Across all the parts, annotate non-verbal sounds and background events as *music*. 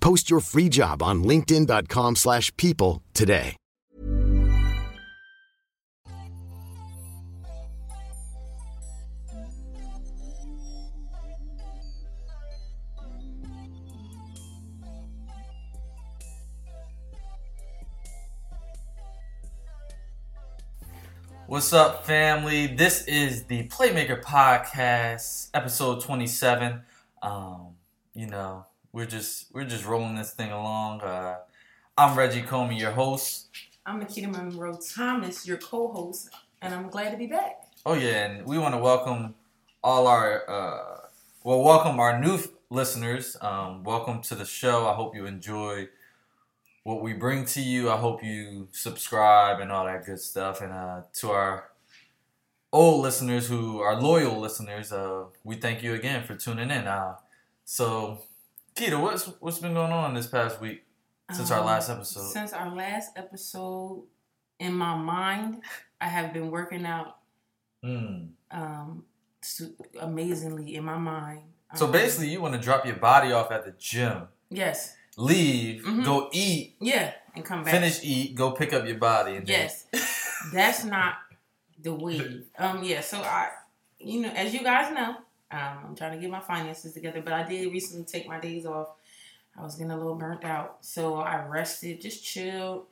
Post your free job on linkedin.com/people slash people today. What's up, family? This is the Playmaker Podcast, episode 27. Um, you know, we're just we're just rolling this thing along. Uh, I'm Reggie Comey, your host. I'm Nikita Monroe Thomas, your co-host, and I'm glad to be back. Oh yeah, and we want to welcome all our uh, well, welcome our new f- listeners. Um, welcome to the show. I hope you enjoy what we bring to you. I hope you subscribe and all that good stuff. And uh, to our old listeners who are loyal listeners, uh, we thank you again for tuning in. Uh, so, Keita, what's what's been going on this past week since our Um, last episode? Since our last episode, in my mind, I have been working out Mm. um, amazingly in my mind. So Um, basically, you want to drop your body off at the gym, yes, leave, Mhm. go eat, yeah, and come back. finish eat, go pick up your body, and Yes, that's not the way. *laughs* Um, yeah. So I, you know, as you guys know, um, I'm trying to get my finances together, but I did recently take my days off. I was getting a little burnt out, so I rested, just chilled,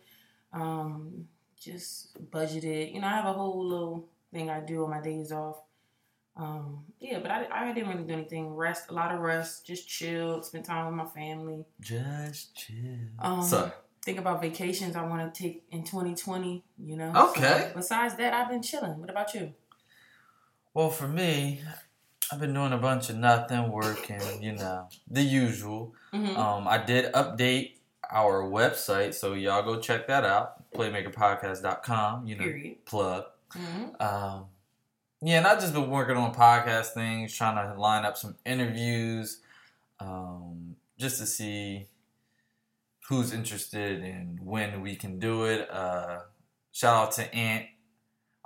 um, just budgeted. You know, I have a whole little thing I do on my days off. Um, yeah, but I, I didn't really do anything. Rest, a lot of rest, just chilled, spent time with my family. just chill. Um, so, think about vacations I want to take in 2020. You know. Okay. So, besides that, I've been chilling. What about you? well, for me, I've been doing a bunch of nothing, working, you know, the usual. Mm-hmm. Um, I did update our website, so y'all go check that out. Playmakerpodcast.com. You know, Period. plug. hmm Um, yeah, and I've just been working on podcast things, trying to line up some interviews, um, just to see who's interested and when we can do it. Uh, shout out to Ant.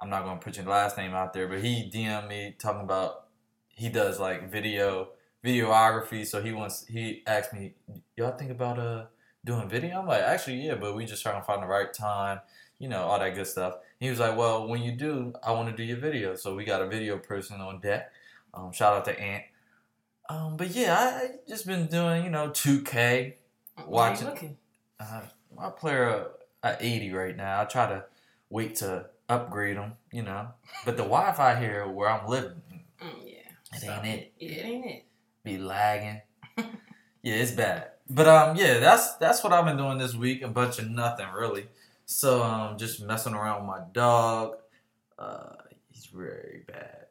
I'm not gonna put your last name out there, but he DM'd me talking about he does like video videography. So he wants he asked me, y'all think about uh doing video? I'm like, actually, yeah, but we just trying to find the right time, you know, all that good stuff. He was like, well, when you do, I want to do your video. So we got a video person on deck. Um, shout out to Ant. Um, but yeah, I, I just been doing, you know, 2K. Watching-? Uh, I play a, a 80 right now. I try to wait to upgrade them, you know. But the Wi-Fi here where I'm living. It So, ain't it. Yeah, it ain't it. Be lagging. *laughs* yeah, it's bad. But um, yeah, that's that's what I've been doing this week. A bunch of nothing really. So um, just messing around with my dog. Uh, he's very bad.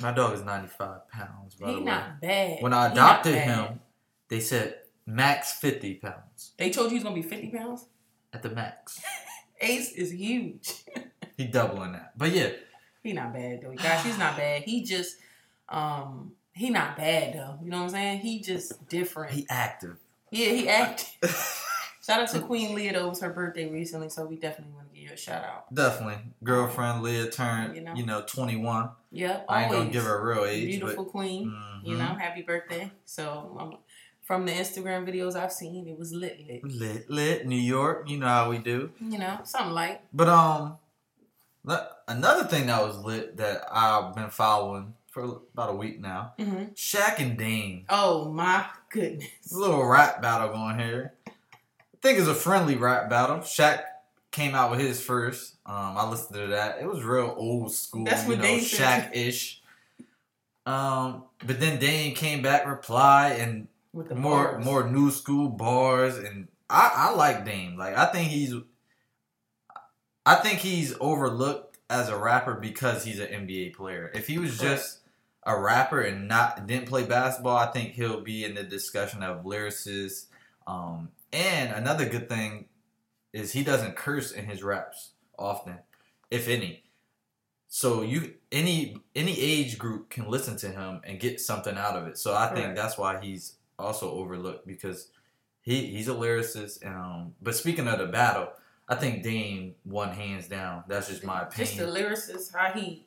My dog is 95 pounds. By He the way. not bad. When I adopted him, they said max 50 pounds they told you he's gonna be 50 pounds. at the max. *laughs* Ace is huge. He doubling that. But yeah, he not bad though, guys. He's not bad. He just, um, he not bad though. You know what I'm saying? He just different. he active. yeah, he active. *laughs* Shout out to Queen Leah. Though it was her birthday recently, so we definitely want to give you a shout out. Definitely. Girlfriend Leah turned, You know, you know? know, 21. Yep, I ain't gonna give her a real age. beautiful queen. but, You know, happy birthday. So um, from the Instagram videos I've seen, it was lit, lit. Lit, lit, New York. You know how we do. You know, something like. But um, another thing that was lit that I've been following for about a week now. hmm Shaq and Dame. Oh my goodness. A little rap battle going here. I think it's a friendly rap battle. Shaq came out with his first. Um, I listened to that. It was real old school, That's you what know, Dame Shaq ish. Um, but then Dame came back, reply, and more bars. more new school bars, and I I like Dame. Like I think he's, I think he's overlooked as a rapper because he's an NBA player. If he was just a rapper and not didn't play basketball, I think he'll be in the discussion of lyricists. Um, and another good thing is he doesn't curse in his raps often, if any. So you any any age group can listen to him and get something out of it. So I think Correct. that's why he's also overlooked because he he's a lyricist. And, um, but speaking of the battle, I think Dame won hands down. That's just my opinion. Just the lyricist, how he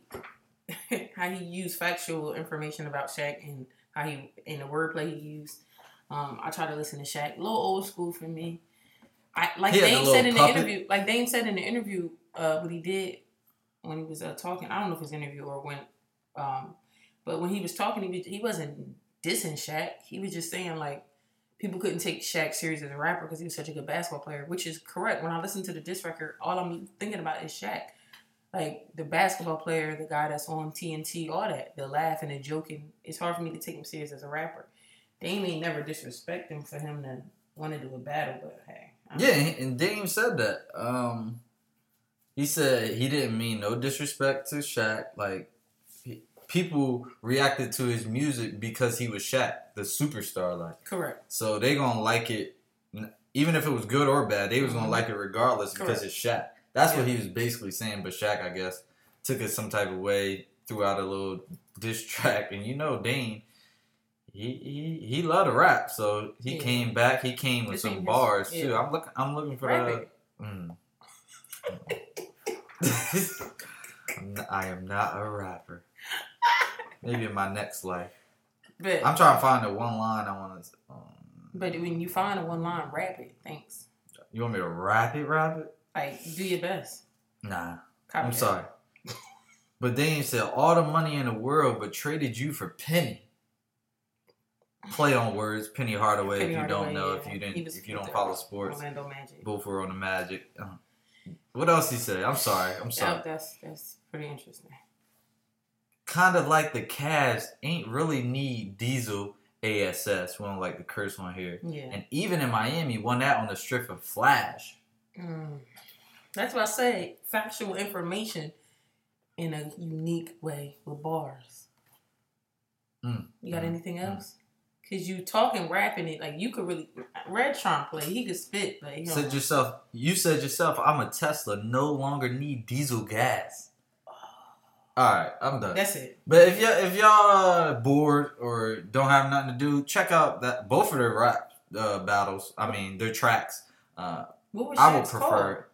*laughs* how he used factual information about Shaq and how he in the wordplay he used. Um, I try to listen to Shaq. A little old school for me. I like the said in the interview. Like Dame said in the interview, uh, what he did when he was uh, talking. I don't know if an interview or when, um, but when he was talking, he was, he wasn't dissing Shaq. He was just saying like people couldn't take Shaq serious as a rapper because he was such a good basketball player, which is correct. When I listen to the diss record, all I'm thinking about is Shaq. Like the basketball player, the guy that's on TNT, all that, the laughing and joking. It's hard for me to take him serious as a rapper. Dame ain't never disrespect him for him to want to do a battle, but hey. I'm- Yeah, and Dame said that. Um, he said he didn't mean no disrespect to Shaq. Like he, people reacted to his music because he was Shaq, the superstar. Like Correct. so, they gonna like it, even if it was good or bad. They was gonna Mhm. like it regardless because Correct. it's Shaq. That's what he was basically saying. But Shaq, I guess, took it some type of way, threw out a little diss *laughs* track, and you know, Dame. He, he he loved to rap, so he Yeah. came back. He came with This some ain't his- bars too. yeah. I'm looking. I'm looking for the. *laughs* Mm. Not- I am not a rapper. Maybe in my next life. But I'm trying to find the one line I want to. Um, but when you find a one line, rap it. Thanks. you want me to rap it, rap it? Like do your best. Nah, Copy I'm that. sorry. *laughs* But Dame said all the money in the world, but traded you for Penny. Play on words, Penny Hardaway. Penny if you Hardaway, don't know, yeah. if you didn't, if you don't follow sports, Orlando Magic. both were on the Magic. Uh, what else he said? I'm sorry. I'm sorry. Yeah, that's that's pretty interesting. kind of like the Cavs ain't really need Diesel ASS. We don't like the curse one here. Yeah. And even in Miami, won that on the strip of Flash. Mm. That's what I say. Factual information in a unique way with bars. Mm. You got Mm. anything Mm. else? Cause you talking, rapping it like you could really. Red to play. He could spit, but he Said don't. yourself. You said yourself. I'm a Tesla. No longer need diesel gas. *sighs* All right, I'm done. That's it. But if y'all if y'all bored or don't have nothing to do, check out that both of their rap uh, battles. I mean, their tracks. Uh, What was I would prefer.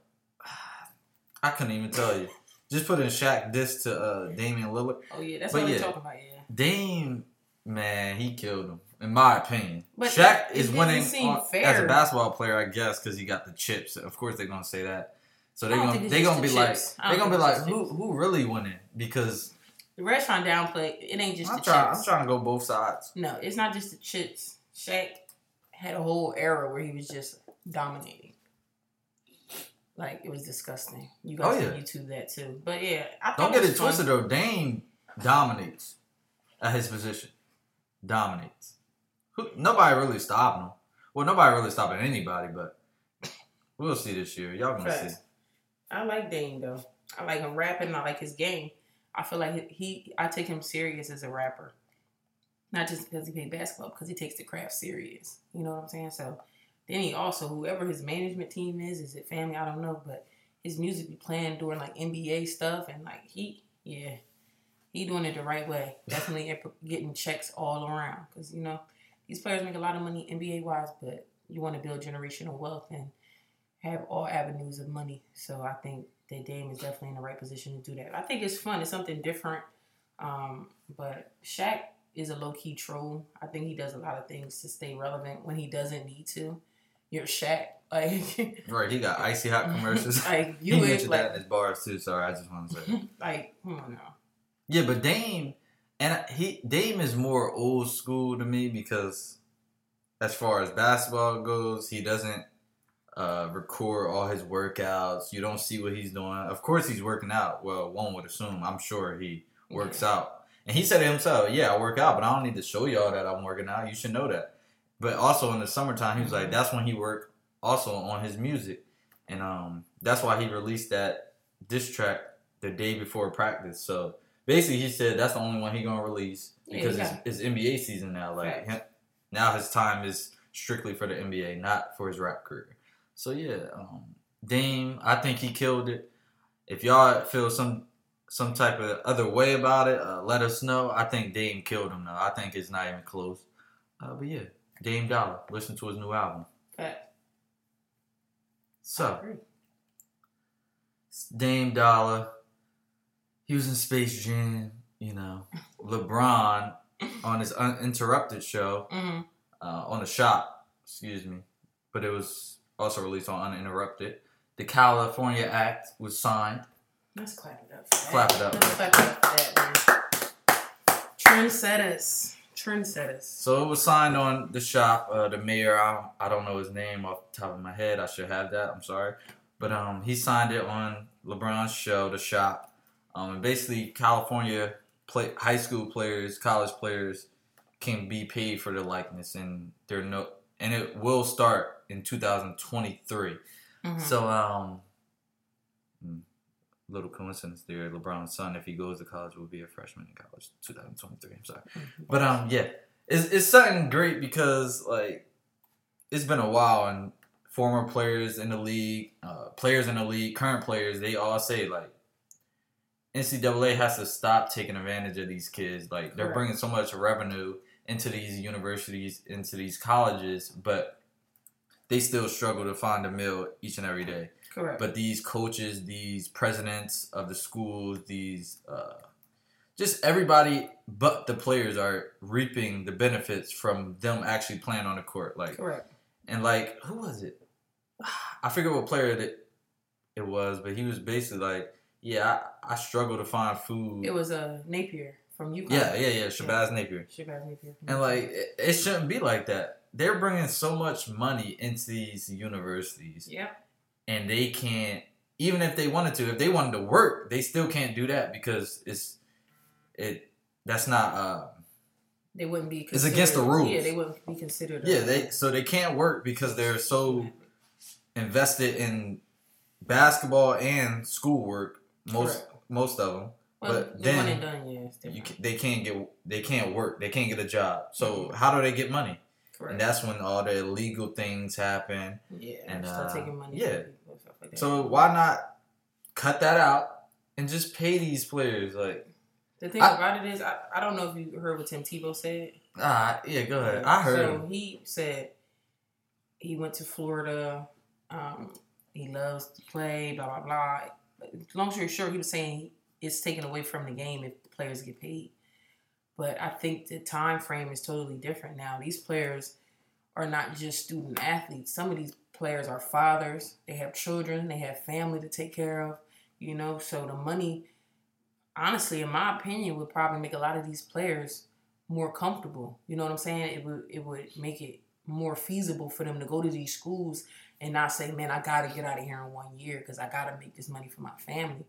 I couldn't even tell you. Just put in Shaq this to uh, Damian Lillard. Oh yeah, that's But what yeah. we're talking about. Yeah. Dame, man, he killed him. In my opinion, But Shaq it- is it winning on- as a basketball player, I guess, because he got the chips. Of course, they're gonna say that. So they're gonna think it's they just gonna the be chips. I like don't they're gonna be like who who really winning? Because The trying to downplay. It ain't just I'm the trying I'm trying to go both sides. No, it's not just the chips. Shaq had a whole era where he was just dominating. Like it was disgusting. You oh, guys Oh, yeah. YouTube that too. But yeah, I Don't get it fun. twisted though. Dame dominates at his position. Dominates. Who, nobody really stopping him. Well, nobody really stopping anybody, but we'll see this year. Y'all gonna see. I like Dame though. I like him rapping. I like his game. I feel like he. I take him serious as a rapper, not just because he played basketball, because he takes the craft serious. You know what I'm saying? So then he also, whoever his management team is, is it family? I don't know, but his music be playing during like NBA stuff, and like he, yeah, he doing it the right way. Definitely getting checks all around, because you know these players make a lot of money NBA wise, but you want to build generational wealth and have all avenues of money. So I think that Dame is definitely in the right position to do that. I think it's fun. It's something different. Um, but Shaq is a low key troll. I think he does a lot of things to stay relevant when he doesn't need to. You're Shaq, *laughs* like, Right, he got icy hot commercials. *laughs* like you would mentioned that in his bars too. Sorry, I just want to say. *laughs* like, come on now. Yeah, but Dame and he Dame is more old school to me because as far as basketball goes, he doesn't uh, record all his workouts. You don't see what he's doing. Of course, he's working out. Well, one would assume. I'm sure he works out. And he said it himself, "Yeah, I work out, but I don't need to show y'all that I'm working out. You should know that." But also in the summertime, he was like, "That's when he worked also on his music." and um, that's why he released that diss track the day before practice. So basically, he said that's the only one he gonna release because Yeah, it's, it's NBA season now. Like him, now, his time is strictly for the NBA, not for his rap career. So yeah, um, Dame, I think he killed it. If y'all feel some some type of other way about it, uh, let us know. I think Dame killed him though. I think it's not even close. Uh, but yeah, Dame Dollar. Listen to his new album. Fact. So. Dame Dollar. He was in Space Jam, you know. *laughs* LeBron on his uninterrupted show, Mhm. uh, on the shop, excuse me. But it was also released on Uninterrupted. The California Act was signed. Let's clap it up. Clap it up. Let's clap it up for that, man. Trendsetters. Trendsetters. So it was signed on the shop. Uh, the mayor, I, I don't know his name off the top of my head. I should have that. I'm sorry, but um, he signed it on LeBron's show, the shop. Um, and basically, California play high school players, college players can be paid for their likeness, and they're no, and it will start in 2023. Mhm. So um, hmm, little coincidence there. LeBron's son, if he goes to college, will be a freshman in college 2023. I'm sorry. But um, yeah, it's it's something great because like it's been a while, and former players in the league, uh, players in the league, current players, they all say like NCAA has to stop taking advantage of these kids. Like they're Correct. bringing so much revenue into these universities, into these colleges, but they still struggle to find a meal each and every day. Correct. But these coaches, these presidents of the schools, these uh, just everybody but the players are reaping the benefits from them actually playing on the court. Like Correct. and like who was it? *sighs* I forget what player that it was, but he was basically like, yeah, I, I struggle to find food. It was a uh, Napier from UConn. yeah, yeah, yeah, Shabazz Napier. Shabazz Napier. And like it, it shouldn't be like that. They're bringing so much money into these universities Yep. And they can't even if they wanted to if they wanted to work they still can't do that because it's it that's not uh They wouldn't be. It's against the rules. Yeah, they wouldn't be considered. yeah uh, they so they can't work because they're so invested in basketball and schoolwork most Correct. most of them Well, but the then done, yeah. You, they can't get they can't work they can't get a job so Mm-hmm. how do they get money Correct. and that's when all the illegal things happen yeah, and, start uh, taking money. Yeah. from people and stuff like that. so why not cut that out and just pay these players like the thing I- about it is, I, I don't know if you heard what Tim Tebow said. ah yeah go ahead I heard So him. he said he went to Florida. Um, he loves to play. Blah blah blah. As long story short, he was saying it's taken away from the game if the players get paid. But I think the time frame is totally different now. These players are not just student athletes. Some of these players are fathers. They have children. They have family to take care of. You know, so the money, honestly, in my opinion, would probably make a lot of these players more comfortable. You know what I'm saying? It would it would make it more feasible for them to go to these schools and not say, "Man, I got to get out of here in one year because I got to make this money for my family."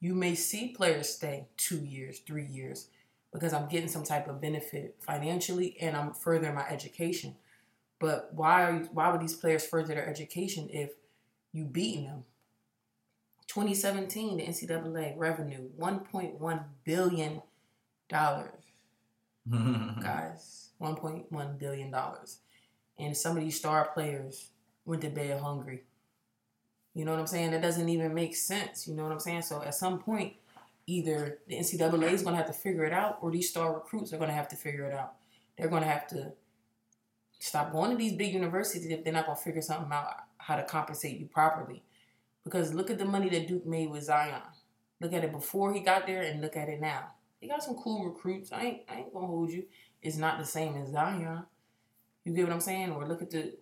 You may see players stay two years, three years because I'm getting some type of benefit financially and I'm furthering my education. But why are you, why would these players further their education if you beating them? 2017, the NCAA revenue 1.1 billion dollars *laughs* guys. One point one billion dollars, and some of these star players went to bed hungry. You know what I'm saying? That doesn't even make sense. You know what I'm saying? So at some point, either the NCAA is going to have to figure it out, or these star recruits are going to have to figure it out. They're going to have to stop going to these big universities if they're not going to figure something out how to compensate you properly. Because look at the money that Duke made with Zion. Look at it before he got there, and look at it now. They got some cool recruits. I ain't, I ain't gonna hold you. It's not the same as Zion. You get what I'm saying? Or look at the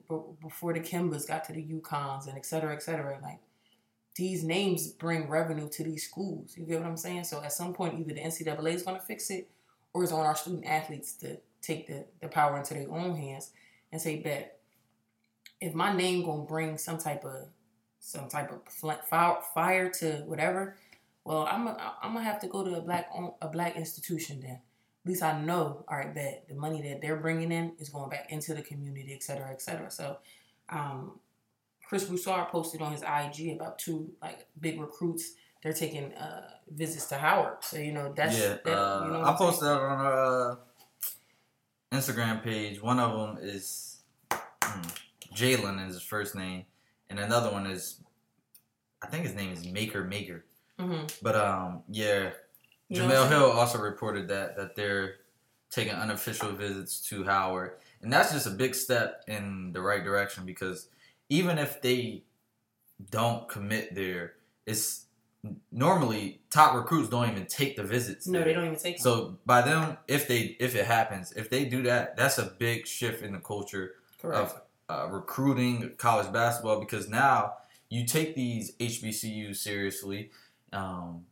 before the Kembas got to the UConns and et cetera, et cetera. Like these names bring revenue to these schools. You get what I'm saying? So at some point, either the NCAA is gonna fix it, or it's on our student athletes to take the, the power into their own hands and say, "Bet if my name gonna bring some type of some type of fire, fire to whatever, well, I'm a, I'm gonna have to go to a black a black institution then. At least I know, all right, that the money that they're bringing in is going back into the community, et cetera, et cetera. So, um, Chris Broussard posted on his IG about two like big recruits. They're taking uh, visits to Howard. So you know that's yeah. That, uh, you know I posted that on our uh, Instagram page. One of them is hmm, Jalen is his first name, and another one is I think his name is Makur Maker. Mm-hmm. But um, yeah, You Jemele Hill also reported that that they're taking unofficial visits to Howard, and that's just a big step in the right direction because even if they don't commit there, it's normally top recruits don't even take the visits. No, there. they don't even take. them. So by them, if they if it happens, if they do that, that's a big shift in the culture Correct. of uh, recruiting college basketball because now you take these HBCUs seriously um,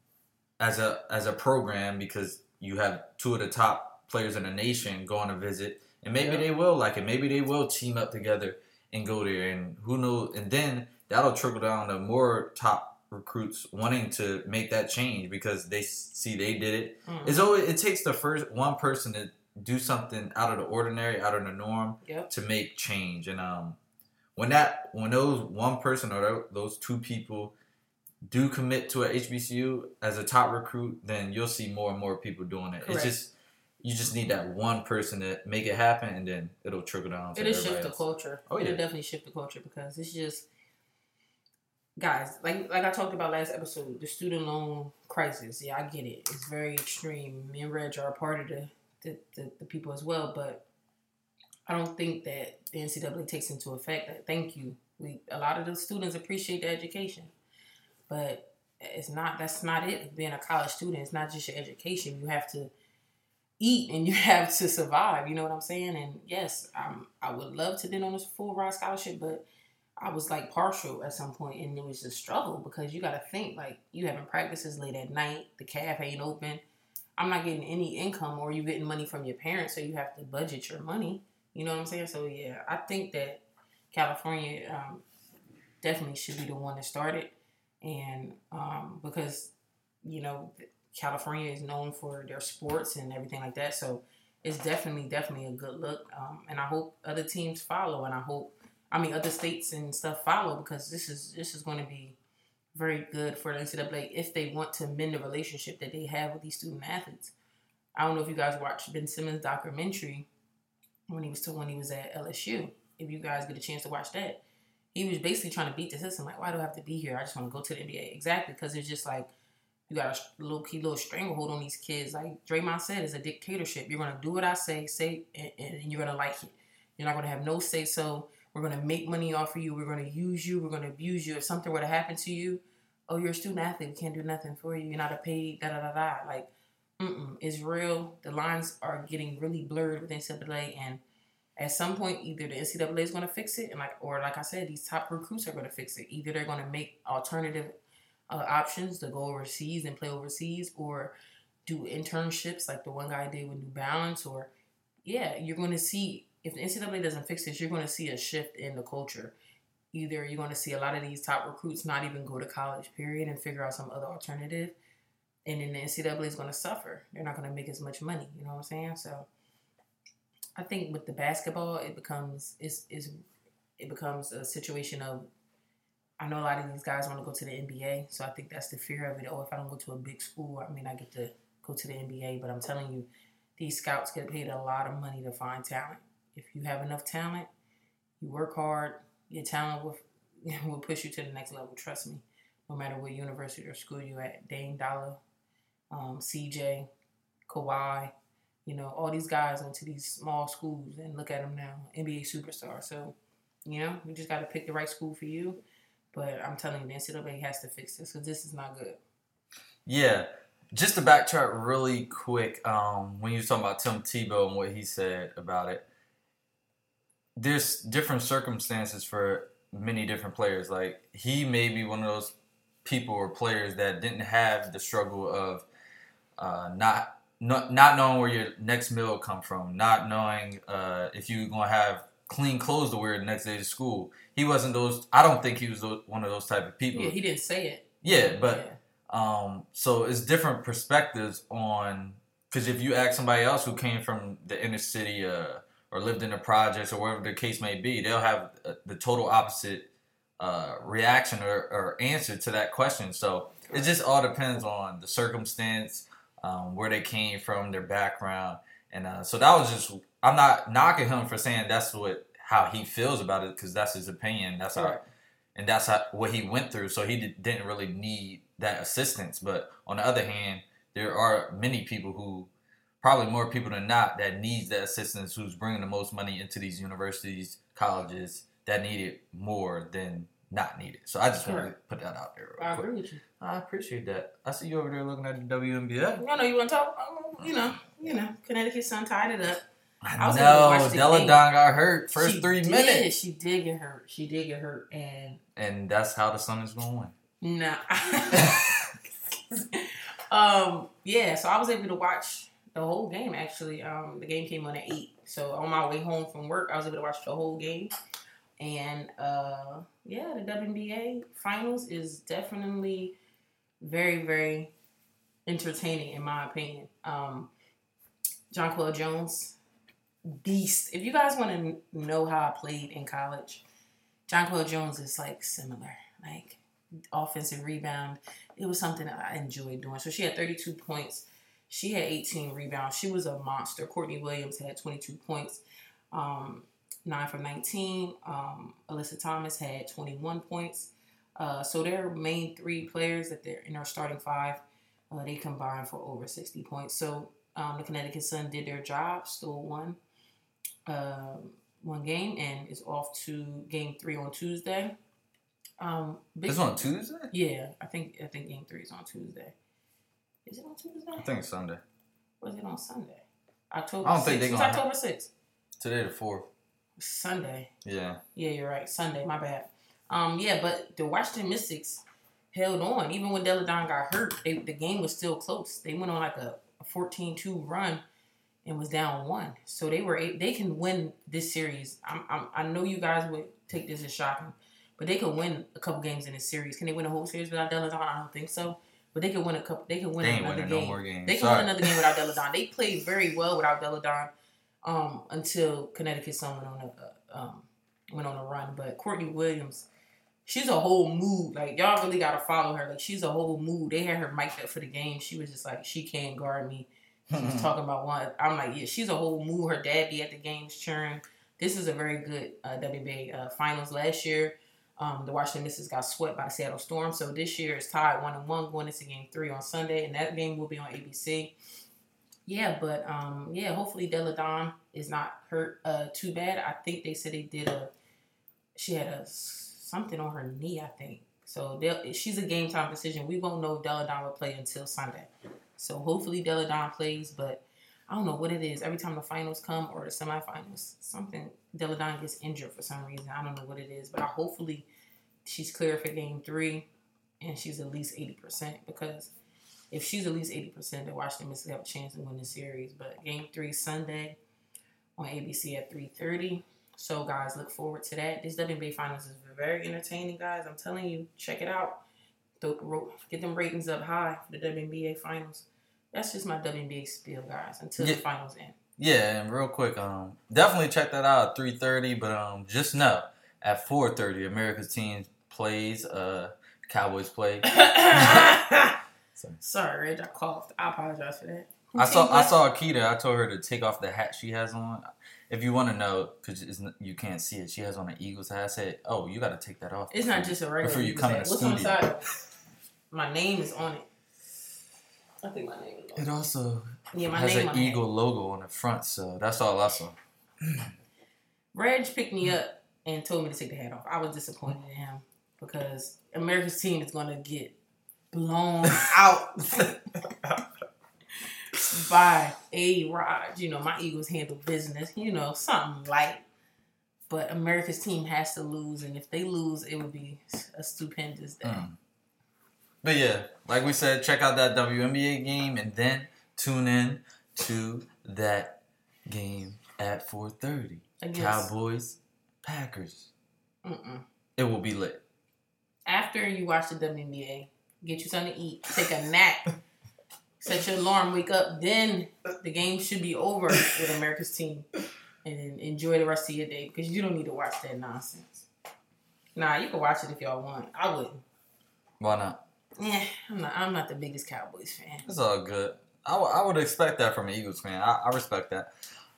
as a as a program because you have two of the top players in the nation going to visit, and maybe Yeah. they will like it. Maybe they will team up together and go there, and who knows? And then that'll trickle down to more top recruits wanting to make that change because they see they did it. Mhm. It's always it takes the first one person to do something out of the ordinary, out of the norm, Yep. to make change. And um, when that when those one person or those two people do commit to a HBCU as a top recruit, then you'll see more and more people doing it. Correct. It's just you just need that one person to make it happen, and then it'll trickle down. To It'll shift the culture. Oh, It'll yeah. definitely shift the culture because it's just guys, like like I talked about last episode, the student loan crisis. Yeah, I get it. It's very extreme. Me and Reg are a part of the the, the, the people as well, but I don't think that the NCAA takes into effect that thank you. We a lot of the students appreciate the education. But it's not that's not it. Being a college student, it's not just your education. You have to eat and you *laughs* have to survive. You know what I'm saying? And yes, um, I would love to been on a full ride scholarship, but I was like partial at some point, and it was a struggle because you got to think like you having practices late at night, the calf ain't open. I'm not getting any income, or you getting money from your parents, so you have to budget your money. You know what I'm saying? So yeah, I think that California um, definitely should be the one to start it, and um, because you know California is known for their sports and everything like that, so it's definitely definitely a good look. Um, and I hope other teams follow, and I hope I mean other states and stuff follow because this is this is going to be very good for the NCAA if they want to mend the relationship that they have with these student athletes. I don't know if you guys watched Ben Simmons' documentary when he was still when he was at LSU. If you guys get a chance to watch that, he was basically trying to beat the system. Like, why do I have to be here? I just want to go to the NBA. Exactly, because it's just like you got a low key little stranglehold on these kids. Like Draymond said, it's a dictatorship. You're gonna do what I say, say, and, and you're gonna like it. You're not gonna have no say so. We're gonna make money off of you. We're gonna use you. We're gonna abuse you. If something were to happen to you, oh, you're a student athlete. We can't do nothing for you. You're not a paid. Da da da da. Like, mm-mm, it's real. The lines are getting really blurred with NCAA, and at some point, either the NCAA is going to fix it, and like, or like I said, these top recruits are going to fix it. Either they're going to make alternative uh, options to go overseas and play overseas, or do internships like the one guy did with New Balance, or yeah, you're going to see if the NCAA doesn't fix this, you're going to see a shift in the culture. Either you're going to see a lot of these top recruits not even go to college, period, and figure out some other alternative, and then the NCAA is going to suffer. They're not going to make as much money. You know what I'm saying? So. I think with the basketball, it becomes is is it becomes a situation of. I know a lot of these guys want to go to the NBA, so I think that's the fear of it. Oh, if I don't go to a big school, I mean, I get to go to the NBA. But I'm telling you, these scouts get paid a lot of money to find talent. If you have enough talent, you work hard, your talent will *laughs* will push you to the next level. Trust me. No matter what university or school you at, Dame Dollar, um, CJ, Kawhi, you know, all these guys went to these small schools and look at them now, NBA superstars. So, you know, you just got to pick the right school for you. But I'm telling you, the NCAA has to fix this because this is not good. Yeah. Just to backtrack really quick, um, when you were talking about Tim Tebow and what he said about it, there's different circumstances for many different players. Like he may be one of those people or players that didn't have the struggle of uh, not not not knowing where your next meal come from, not knowing uh, if you're gonna have clean clothes to wear the next day to school. He wasn't those. I don't think he was those, one of those type of people. Yeah, he didn't say it. Yeah, but um, so it's different perspectives on because if you ask somebody else who came from the inner city uh, or lived in the projects or whatever the case may be, they'll have uh, the total opposite uh, reaction or, or answer to that question. So it just all depends on the circumstance, um, where they came from, their background, and uh, so that was just. I'm not knocking him for saying that's what how he feels about it because that's his opinion. That's how, Right. and that's how, what he went through. So he did, didn't really need that assistance. But on the other hand, there are many people who, probably more people than not, that needs that assistance. Who's bringing the most money into these universities, colleges that need it more than not need it. So I just want to put that out there. Real I quick. agree with you. I appreciate that. I see you over there looking at the WNBA. No, no, you want to talk? um, You know, you know, Connecticut Sun tied it up. I I was able to know the Delle Donne got hurt first She three did. minutes, She did get hurt. She did get hurt, and and that's how the Sun is going to win. nah. *laughs* *laughs* um, yeah. So I was able to watch the whole game. Actually, um, the game came on at eight. So on my way home from work, I was able to watch the whole game. And uh, yeah, the WNBA finals is definitely very, very entertaining in my opinion. Um, Jonquel Jones, beast. If you guys want to know how I played in college, Jonquel Jones is like similar, like offensive rebound. It was something I enjoyed doing. So she had 32 points. She had 18 rebounds. She was a monster. Courtney Williams had 22 points, um, 9 from 19. Um, Alyssa Thomas had 21 points. Uh, so their main three players that they're in our starting five, uh, they combined for over 60 points. So um, the Connecticut Sun did their job, still won um, one game, and is off to game three on Tuesday. Um, big- This on Tuesday? yeah, I think I think game three is on Tuesday. Is it on Tuesday? I think it's Sunday. Was it on Sunday? October. I don't think 6th. they It's gonna- October sixth. Today the fourth. Sunday. Yeah. Yeah, you're right. Sunday. My bad. Um, yeah, but the Washington Mystics held on even when Delle Donne got hurt. They, the game was still close. They went on like a, a 14-2 run and was down one. So they were they can win this series. I'm, I'm I know you guys would take this as shocking, but they could win a couple games in this series. Can they win a whole series without Delle Donne? I don't think so. But they could win a couple. They could win They another no game. games. They can Sorry. win another game without Delle Donne. They played very well without Delle Donne um, until Connecticut Sun went on a uh, um, went on a run. But Courtney Williams, she's a whole mood. Like y'all really gotta follow her. Like she's a whole mood. They had her mic'd up for the game. She was just like, she can't guard me. She was *laughs* talking about one. I'm like, yeah, she's a whole mood. Her dad be at the games cheering. This is a very good uh, WBA uh, finals. Last year, um, the Washington Mystics got swept by Seattle Storm. So this year it's tied one and one going into game three on Sunday, and that game will be on ABC. Yeah, but um, yeah, hopefully Delle Donne is not hurt uh, too bad. I think they said they did a she had a something on her knee, I think. So she's a game time decision. We won't know if Delle Donne will play until Sunday. So hopefully Delle Donne plays, but I don't know what it is. Every time the finals come or the semifinals, something Delle Donne gets injured for some reason. I don't know what it is, but I hopefully she's clear for game three and she's at least eighty percent because if she's at least eighty percent, the Washington Mystics have a chance to win the series. But game three Sunday on ABC at three thirty. So guys, look forward to that. This WNBA finals is very entertaining, guys. I'm telling you, check it out. Get them ratings up high for the WNBA finals. That's just my WNBA spiel, guys. Until Yeah. the finals end. Yeah, and real quick, um, definitely check that out at three thirty. But um, just know at four thirty, America's team plays. Uh, Cowboys play. *coughs* *coughs* Sorry, Reg, I coughed. I apologize for that. I saw I saw Akita. I told her to take off the hat she has on. If you want to know, because you can't see it, she has on an Eagles hat. I said, "Oh, you got to take that off." It's not just a regular. before you come in hat. the What's on the studio. side? *laughs* My name is on it. I think my name is on It it. also Yeah, my has name an on it. eagle logo on the front, so that's all I saw. Reg picked me up and told me to take the hat off. I was disappointed in him because America's team is gonna get blown out *laughs* by A Rod. You know, my Eagles handle business. You know, something light. But America's team has to lose, and if they lose, it would be a stupendous day. Mm. But yeah, like we said, check out that WNBA game and then tune in to that game at 4:30. Cowboys, Packers. Mm-mm. It will be lit. After you watch the WNBA, get you something to eat, take a nap, *laughs* set your alarm, wake up. Then the game should be over with America's team, and then enjoy the rest of your day because you don't need to watch that nonsense. Nah, you can watch it if y'all want. I wouldn't. Why not? Yeah, I'm not. I'm not the biggest Cowboys fan. It's all good. I, w- I would expect that from an Eagles fan. I, I respect that.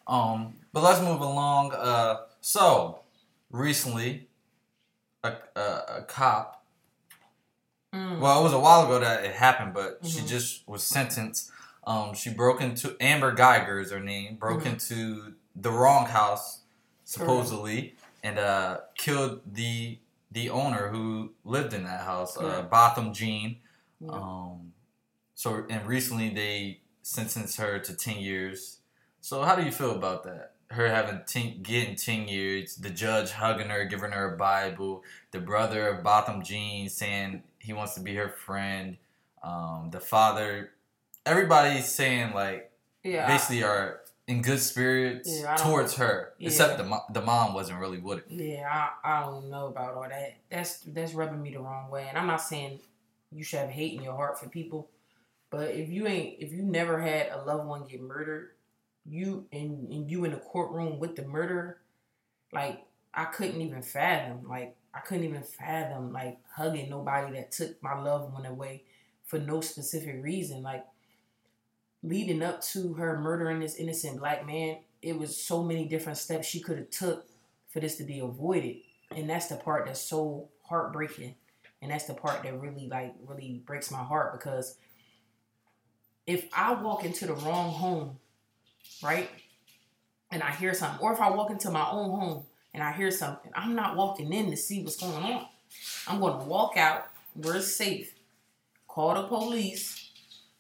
Um, but let's move along. Uh, so recently, a, a, a cop. Mm. Well, it was a while ago that it happened, but she Mhm. just was sentenced. Um, she broke into Amber Guyger is her name. Broke Mhm. into the wrong house, supposedly, and uh, killed the the owner who lived in that house, uh, Botham Jean. Yeah. Um, so and recently they sentenced her to ten years. So how do you feel about that? Her having ten, getting ten years, the judge hugging her, giving her a Bible, the brother of Botham Jean saying he wants to be her friend, um, the father, everybody's saying like yeah, basically are in good spirits Yeah, towards her, Yeah. except the mo- the mom wasn't really with it. Yeah, I, I don't know about all that. That's that's rubbing me the wrong way. And I'm not saying you should have hate in your heart for people, but if you ain't if you never had a loved one get murdered, you and, and you in the courtroom with the murderer, like I couldn't even fathom. Like I couldn't even fathom like hugging nobody that took my loved one away for no specific reason. Like leading up to her murdering this innocent black man, it was so many different steps she could have took for this to be avoided. And that's the part that's so heartbreaking. And that's the part that really like really breaks my heart because if I walk into the wrong home, right? And I hear something, or if I walk into my own home and I hear something, I'm not walking in to see what's going on. I'm going to walk out where it's safe, call the police,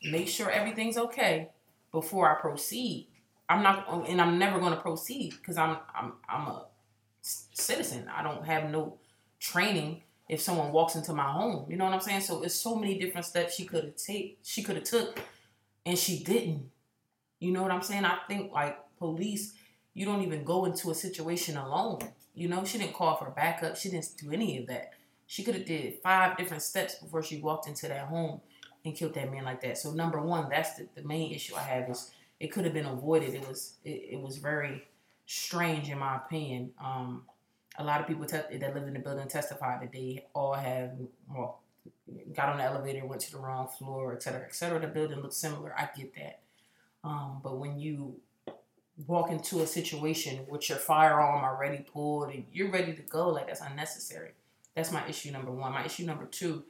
make sure everything's okay before I proceed. I'm not, and I'm never going to proceed because I'm, I'm, I'm a citizen. I don't have no training if someone walks into my home. You know what I'm saying? So it's so many different steps she could have take, she could have took, and she didn't. You know what I'm saying? I think like police, you don't even go into a situation alone. You know, she didn't call for backup. She didn't do any of that. She could have did five different steps before she walked into that home and killed that man like that. So number one, that's the, the main issue I have is it could have been avoided. It was it, it was very strange in my opinion. Um, a lot of people te- that lived in the building testified that they all have well got on the elevator, went to the wrong floor, et cetera, et cetera. The building looked similar. I get that. Um, but when you walk into a situation with your firearm already pulled and you're ready to go, like that's unnecessary. That's my issue number one. My issue number two,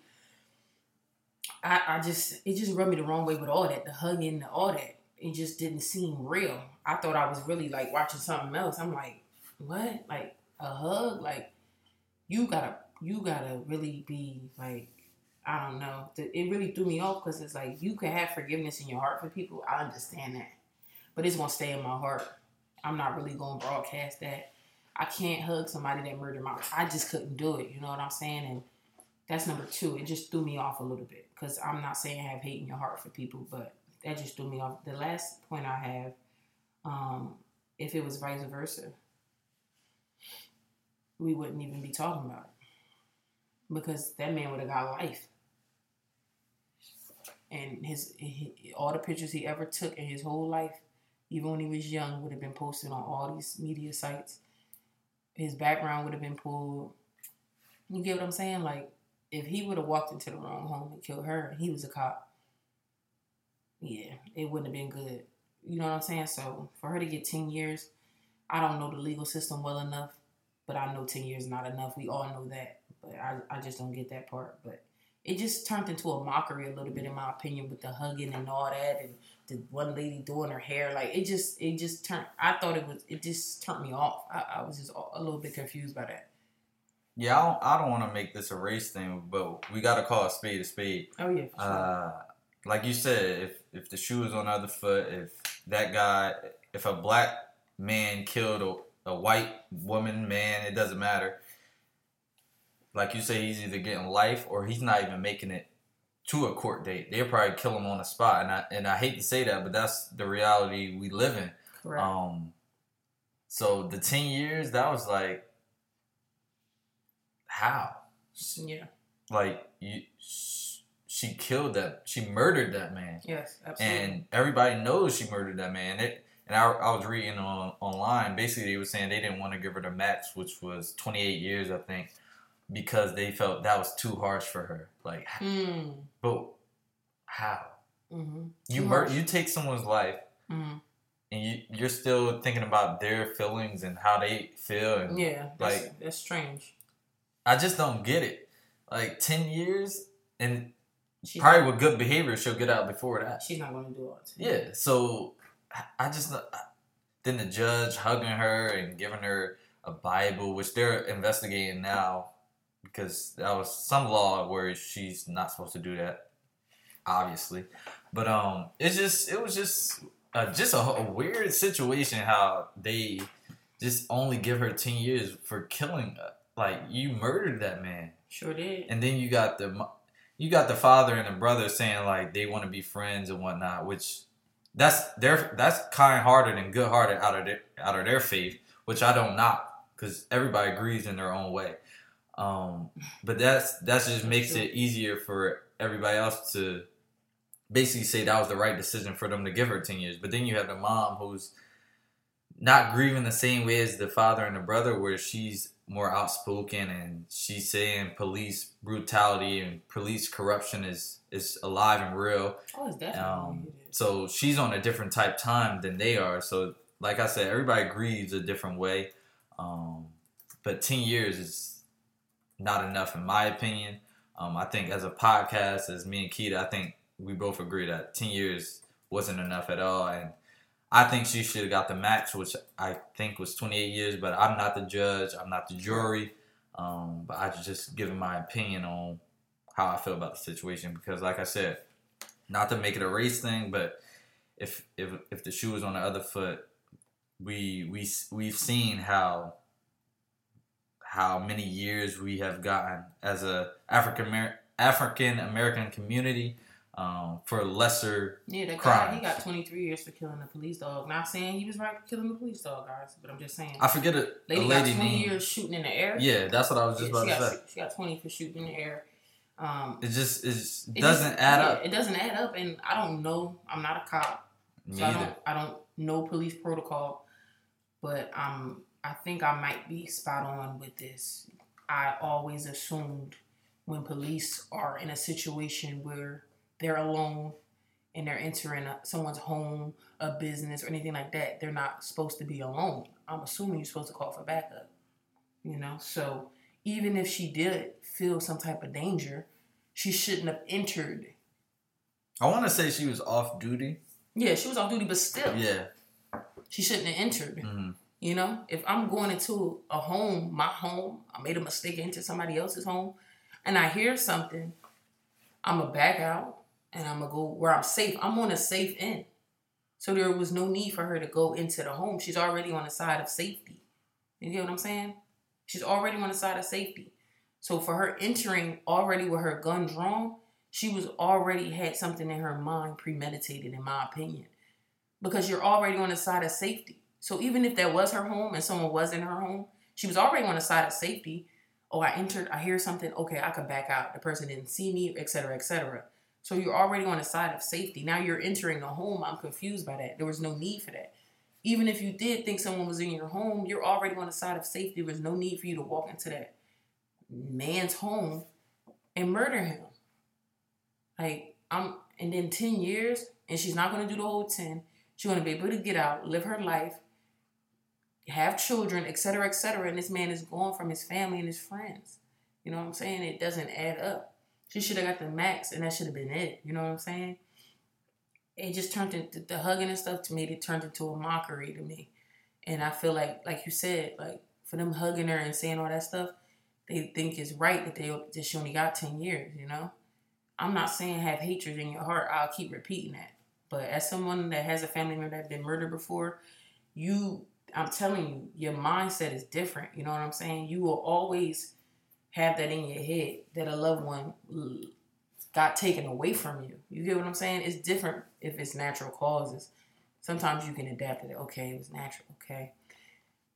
I, I just it just rubbed me the wrong way with all that, the hugging, the, all that. It just didn't seem real. I thought I was really like watching something else. I'm like, what? Like a hug? Like you gotta you gotta really be like I don't know. It really threw me off because it's like you can have forgiveness in your heart for people. I understand that, but it's gonna stay in my heart. I'm not really gonna broadcast that. I can't hug somebody that murdered my. I just couldn't do it. You know what I'm saying? And that's number two. It just threw me off a little bit because I'm not saying have hate in your heart for people, but that just threw me off. The last point I have, um, if it was vice versa, we wouldn't even be talking about it because that man would have got life. And his all the pictures he ever took in his whole life, even when he was young, would have been posted on all these media sites. His background would have been pulled. You get what I'm saying? Like, if he would have walked into the wrong home and killed her, he was a cop, yeah, it wouldn't have been good. You know what I'm saying? So for her to get 10 years, I don't know the legal system well enough, but I know 10 years is not enough. We all know that. But I, I just don't get that part. But it just turned into a mockery a little bit, in my opinion, with the hugging and all that, and the one lady doing her hair. Like it just, it just turned. I thought it was, it just turned me off. I, I was just a little bit confused by that. Yeah, I don't, I don't want to make this a race thing, but we got to call a spade a spade. Oh yeah, for sure. Uh, like you said, if if the shoe is on the other foot, if that guy, if a black man killed a, a white woman, man, it doesn't matter. Like you say, he's either getting life or he's not even making it to a court date. They'll probably kill him on the spot, and I and I hate to say that, but that's the reality we live in. Correct. Um, So the ten years, that was like, how? Yeah. Like you, she killed that. She murdered that man, Yes. Absolutely. and everybody knows she murdered that man. It, and I, I was reading on online. Basically, they were saying they didn't want to give her the max, which was 28 years, I think, because they felt that was too harsh for her. Like, Mm. but how? Mm-hmm. You mur- you take someone's life, Mm-hmm. and you you're still thinking about their feelings and how they feel, and Yeah. That's, Like- that's strange. I just don't get it. Like 10 years, and She's probably with good behavior, she'll get out before that. She's not going to do all that. Yeah, so I- I just then the judge hugging her and giving her a Bible, which they're investigating now because that was some law where she's not supposed to do that, obviously. But um, it's just it was just uh, just a, a weird situation how they just only give her ten years for killing. uh, Like you murdered that man Sure did. and then you got the you got the father and the brother saying like they want to be friends and whatnot, which that's their that's kind hearted and good hearted out of their out of their faith, which I don't knock because everybody agrees in their own way. Um, but that's that just makes it easier for everybody else to basically say that was the right decision for them to give her ten years. But then you have the mom who's not grieving the same way as the father and the brother, where she's more outspoken and she's saying police brutality and police corruption is is alive and real. oh, it's definitely. Um, so she's on a different type time than they are. So like I said, everybody grieves a different way. Um, but ten years is not enough in my opinion. Um, I think as a podcast, as me and Keita, I think we both agree that ten years wasn't enough at all. And I think she should have got the max, which I think was 28 years. But I'm not the judge. I'm not the jury. Um, but I just giving my opinion on how I feel about the situation because, like I said, not to make it a race thing, but if if if the shoe was on the other foot, we we we've seen how how many years we have gotten as a African Amer- African American community um, for lesser Yeah, that guy, he got 23 years for killing a police dog. Not saying he was right for killing the police dog, guys, but I'm just saying. I forget a, a lady, lady got 20 name. years shooting in the air. Yeah, that's what I was just Yeah, about to got, say. she got 20 for shooting in the air. Um, It just it it doesn't just- add yeah, up. It doesn't add up, and I don't know. I'm not a cop, Me so I don't. I don't know police protocol, but um, I think I might be spot on with this. I always assumed when police are in a situation where they're alone and they're entering a, someone's home, a business, or anything like that, they're not supposed to be alone. I'm assuming you're supposed to call for backup. You know, so even if she did feel some type of danger, she shouldn't have entered. I want to say she was off duty. Yeah, she was off duty, but still, Yeah. she shouldn't have entered. hmm You know, if I'm going into a home, my home, I made a mistake into somebody else's home, and I hear something, I'm gonna back out and I'm gonna go where I'm safe. I'm on a safe end. So there was no need for her to go into the home. She's already on the side of safety. You get what I'm saying? She's already on the side of safety. So for her entering already with her gun drawn, she was already had something in her mind premeditated, in my opinion. Because you're already on the side of safety. So even if that was her home and someone was in her home, she was already on the side of safety. Oh, I entered, I hear something, okay, I could back out. The person didn't see me, etc., etc. So you're already on the side of safety. Now you're entering the home. I'm confused by that. There was no need for that. Even if you did think someone was in your home, you're already on the side of safety. There was no need for you to walk into that man's home and murder him. Like, I'm, and then 10 years, and she's not going to do the whole 10. She's going to be able to get out, live her life, have children, etc., etc. And this man is gone from his family and his friends. You know what I'm saying? It doesn't add up. She should have got the max, and that should have been it. You know what I'm saying? It just turned into the hugging and stuff to me. It turned into a mockery to me, and I feel like, like you said, like for them hugging her and saying all that stuff, they think it's right that they that she only got ten years. You know, I'm not saying have hatred in your heart. I'll keep repeating that. But as someone that has a family member that been murdered before, you, I'm telling you, your mindset is different. You know what I'm saying? You will always have that in your head that a loved one got taken away from you. You get what I'm saying? It's different if it's natural causes. Sometimes you can adapt to it. Okay, it was natural. Okay.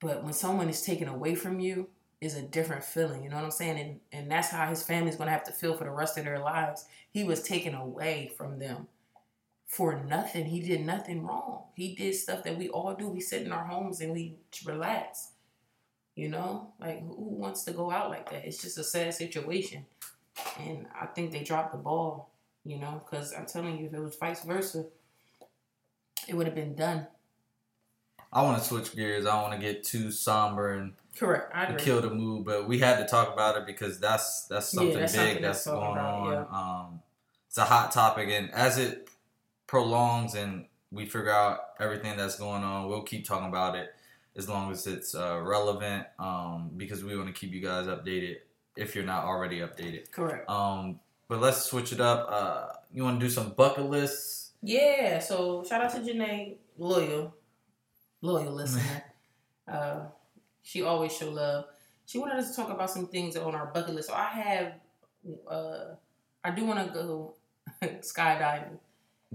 But when someone is taken away from you, is a different feeling. You know what I'm saying? And and that's how his family's gonna have to feel for the rest of their lives. He was taken away from them for nothing. He did nothing wrong. He did stuff that we all do. We sit in our homes and we relax. You know, like who wants to go out like that? It's just a sad situation, and I think they dropped the ball. You know, because I'm telling you, if it was vice versa, it would have been done. I want to switch gears. I don't want to get too somber and Correct. I kill the mood, but we had to talk about it because that's that's Yeah, something that's big something that's, that's going about, on. Um, it's a hot topic, and as it prolongs and we figure out everything that's going on, we'll keep talking about it as long as it's uh, relevant. Um, because we want to keep you guys updated if you're not already updated. Correct. Um, but let's switch it up. Uh, you want to do some bucket lists? Yeah, so shout out to Janae, loyal, loyal listener. *laughs* uh, she always show love. She wanted us to talk about some things on our bucket list. So I have, uh, I do want to go *laughs* skydiving.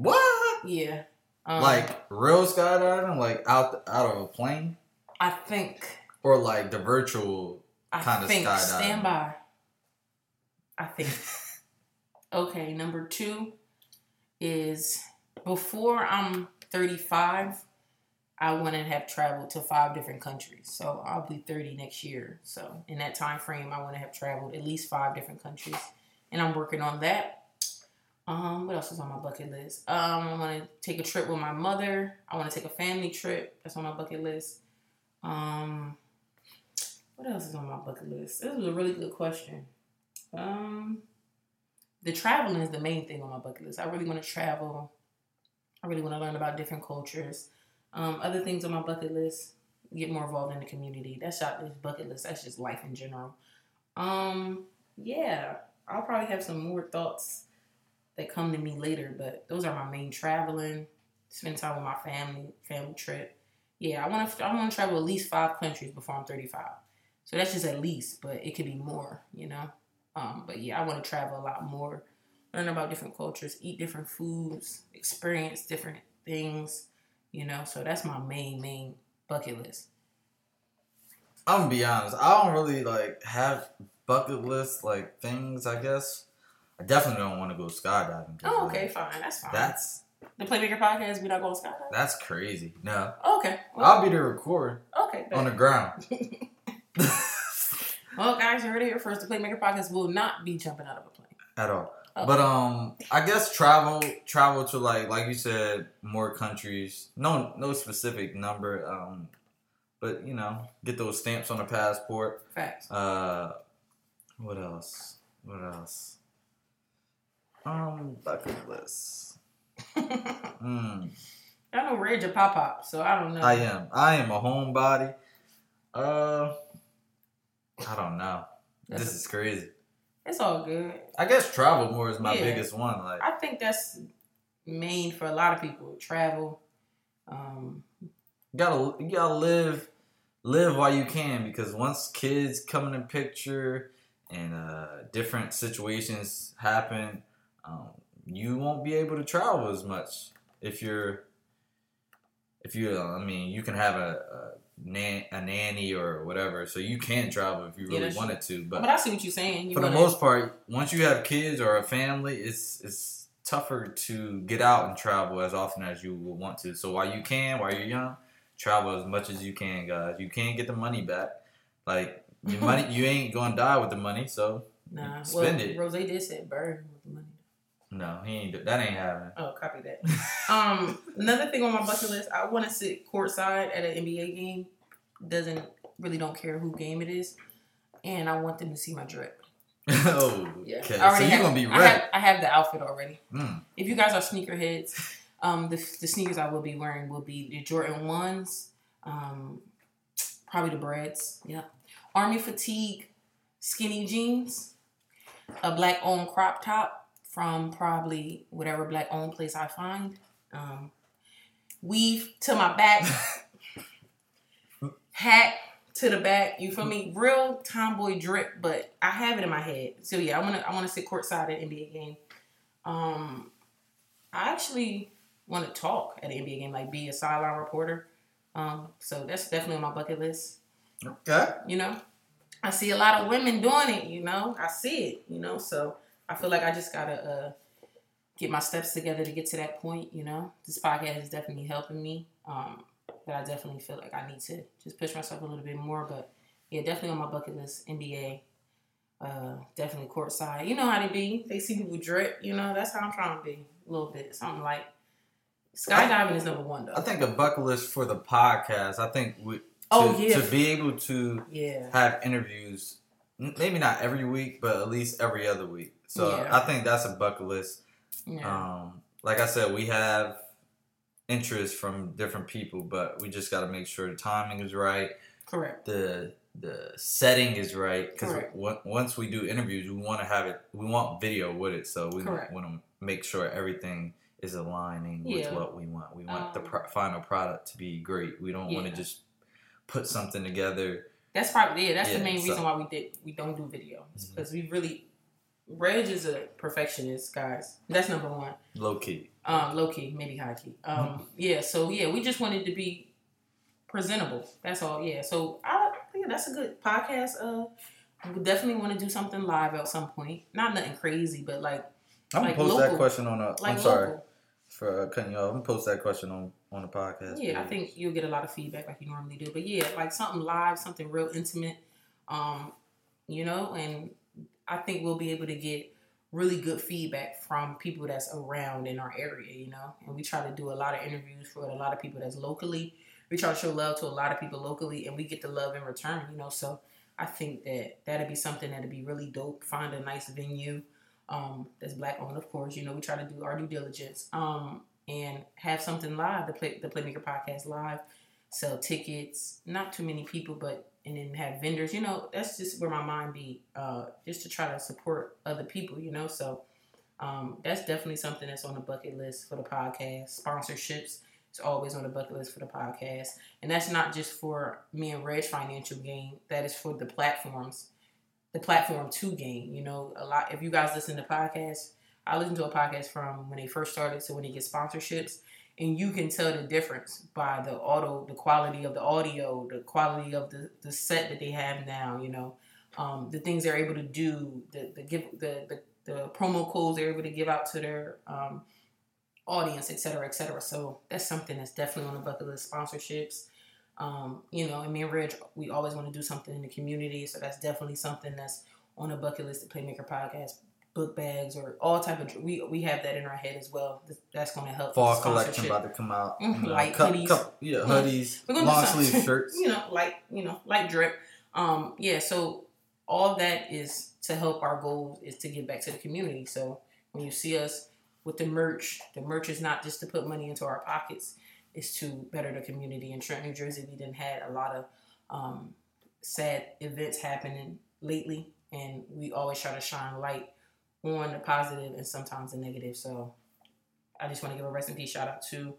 What? Yeah, um, like real skydiving, like out out of a plane, I think, or like the virtual Kinda think skydiving. stand by. I think. *laughs* okay, number two is before I'm 35, I want to have traveled to five different countries. So I'll be 30 next year. So in that time frame, I want to have traveled at least five different countries, and I'm working on that. Um, what else is on my bucket list? Um, I want to take a trip with my mother. I want to take a family trip. That's on my bucket list. Um, what else is on my bucket list? This was a really good question. Um, the traveling is the main thing on my bucket list. I really want to travel. I really want to learn about different cultures. Um, other things on my bucket list, get more involved in the community. That's not this bucket list. That's just life in general. Um, yeah, I'll probably have some more thoughts that come to me later, but those are my main traveling. Spend time with my family, family trip. Yeah, I want to. I want to travel at least five countries before I'm 35. So that's just at least, but it could be more, you know. Um, but yeah, I want to travel a lot more, learn about different cultures, eat different foods, experience different things, you know. So that's my main main bucket list. I'm gonna be honest. I don't really like have bucket list like things. I guess I definitely don't want to go skydiving. Oh, like, okay, fine, that's fine. That's the Playmaker podcast. We not going skydiving. that's crazy. No, Okay, well, I'll be there record okay. on the ground. *laughs* *laughs* Well, guys, you heard it here first. The Playmaker podcast will not be jumping out of a plane. at all. Oh. But um, I guess travel travel to like like you said more countries. No no specific number. Um, but you know get those stamps on the passport. Facts. Uh, what else? What else? Um, bucket list. *laughs* Hmm. I know Reg a pop pop, so I don't know. I am. I am a homebody. Uh, I don't know. That's this a- is crazy. It's all good. I guess travel more is my Yeah. biggest one. Like, I think that's main for a lot of people. Travel. Um, you gotta you gotta live live while you can because once kids come in the picture and uh, different situations happen, um, you won't be able to travel as much if you're if you I mean you can have a, a, nan- a nanny or whatever so you can travel if you really that's wanted to but, but I see what you're saying. You for the wanna- most part once you have kids or a family it's it's tougher to get out and travel as often as you would want to so while you can while you're young travel as much as you can guys you can't get the money back like your money *laughs* you ain't gonna die with the money so Nah, spend well, it. Rose did say burn the. No he ain't that ain't happening Oh, copy that. *laughs* um, another thing on my bucket list, I want to sit courtside at an NBA game. Doesn't really don't care who game it is, and I want them to see my drip. *laughs* oh Yeah, okay I so you're gonna be I ready have, I have the outfit already. Mm. If you guys are sneakerheads, um, the, the sneakers I will be wearing will be the Jordan ones, um, probably the Breads, yeah, Army fatigue, skinny jeans, a black owned crop top from probably whatever black owned place I find, um, weave to my back, *laughs* hat to the back. You feel me? Real tomboy drip, but I have it in my head. So yeah, I wanna I wanna sit courtside at NBA game. Um, I actually want to talk at an NBA game, like be a sideline reporter. Um, so that's definitely on my bucket list. Okay. You know, I see a lot of women doing it. You know, I see it. You know, so I feel like I just gotta uh, get my steps together to get to that point. You know, this podcast is definitely helping me. Um, but I definitely feel like I need to just push myself a little bit more. But yeah, definitely on my bucket list, NBA. Uh, definitely courtside. You know how they be. They see people drip. You know, that's how I'm trying to be a little bit. Something like skydiving is number one though. I think a bucket list for the podcast. I think we. To, Oh, yeah. To be able to yeah. have interviews, maybe not every week, but at least every other week. So Yeah. I think that's a bucket list. Yeah. Um, like I said, we have interest from different people, but we just got to make sure the timing is right, Correct. the the setting is right. Because Correct. once we do interviews, we want to have it. We want video with it, so we want to make sure everything is aligning with what we want. We want the Um, pro- final product to be great. We don't want to just put something together. That's probably yeah. That's Yeah, the main so- reason why we did we don't do video because we really Reg is a perfectionist, guys. That's number one. Low key. Um, low key, maybe high key. Um, *laughs* yeah. So yeah, we just wanted to be presentable. That's all. Yeah. So I yeah, that's a good podcast. Uh, we definitely want to do something live at some point. Not nothing crazy, but like I'm Like gonna post that question on a. like am sorry local. for uh, cutting you off. I'm gonna post that question on on the podcast. Yeah, I think you'll get a lot of feedback like you normally do. But yeah, like something live, something real intimate, um, you know, and I think we'll be able to get really good feedback from people that's around in our area, you know. And we try to do a lot of interviews for a lot of people that's locally. We try to show love to a lot of people locally, and we get the love in return, you know. So I think that that'd be something that'd be really dope. Find a nice venue um, that's black owned, of course. You know, we try to do our due diligence. Um, and have something live, the play the Playmaker podcast live, sell tickets, not too many people, but and then have vendors. You know, that's just where my mind be, uh, just to try to support other people. You know, so um, that's definitely something that's on the bucket list for the podcast. Sponsorships is always on the bucket list for the podcast, and that's not just for me and Reg financial gain. That is for the platforms, the platform to gain. You know, a lot. If you guys listen to podcasts. I listen to a podcast from when they first started to when they get sponsorships, and you can tell the difference by the auto, the quality of the audio, the quality of the, the set that they have now. You know, um, the things they're able to do, the the give the, the the promo codes they're able to give out to their um, audience, et cetera, et cetera. So that's something that's definitely on the bucket list. Sponsorships. Um, you know, and me and Reg, we always want to do something in the community, so that's definitely something that's on the bucket list. The Playmaker podcast book bags or all type of we we have that in our head as well. That's going to help. fall collection about to come out. Mhm, you know, like cup- hoodies. cup- yeah, hoodies, gonna long sleeve shirts. *laughs* you know, like you know, like drip. Um, yeah. So all that is to help our goals is to give back to the community. So when you see us with the merch, the merch is not just to put money into our pockets. It's to better the community. In Trenton, New Jersey, we didn't had a lot of um, sad events happening lately, and we always try to shine light on the positive and sometimes the negative. So I just want to give a rest in peace shout out to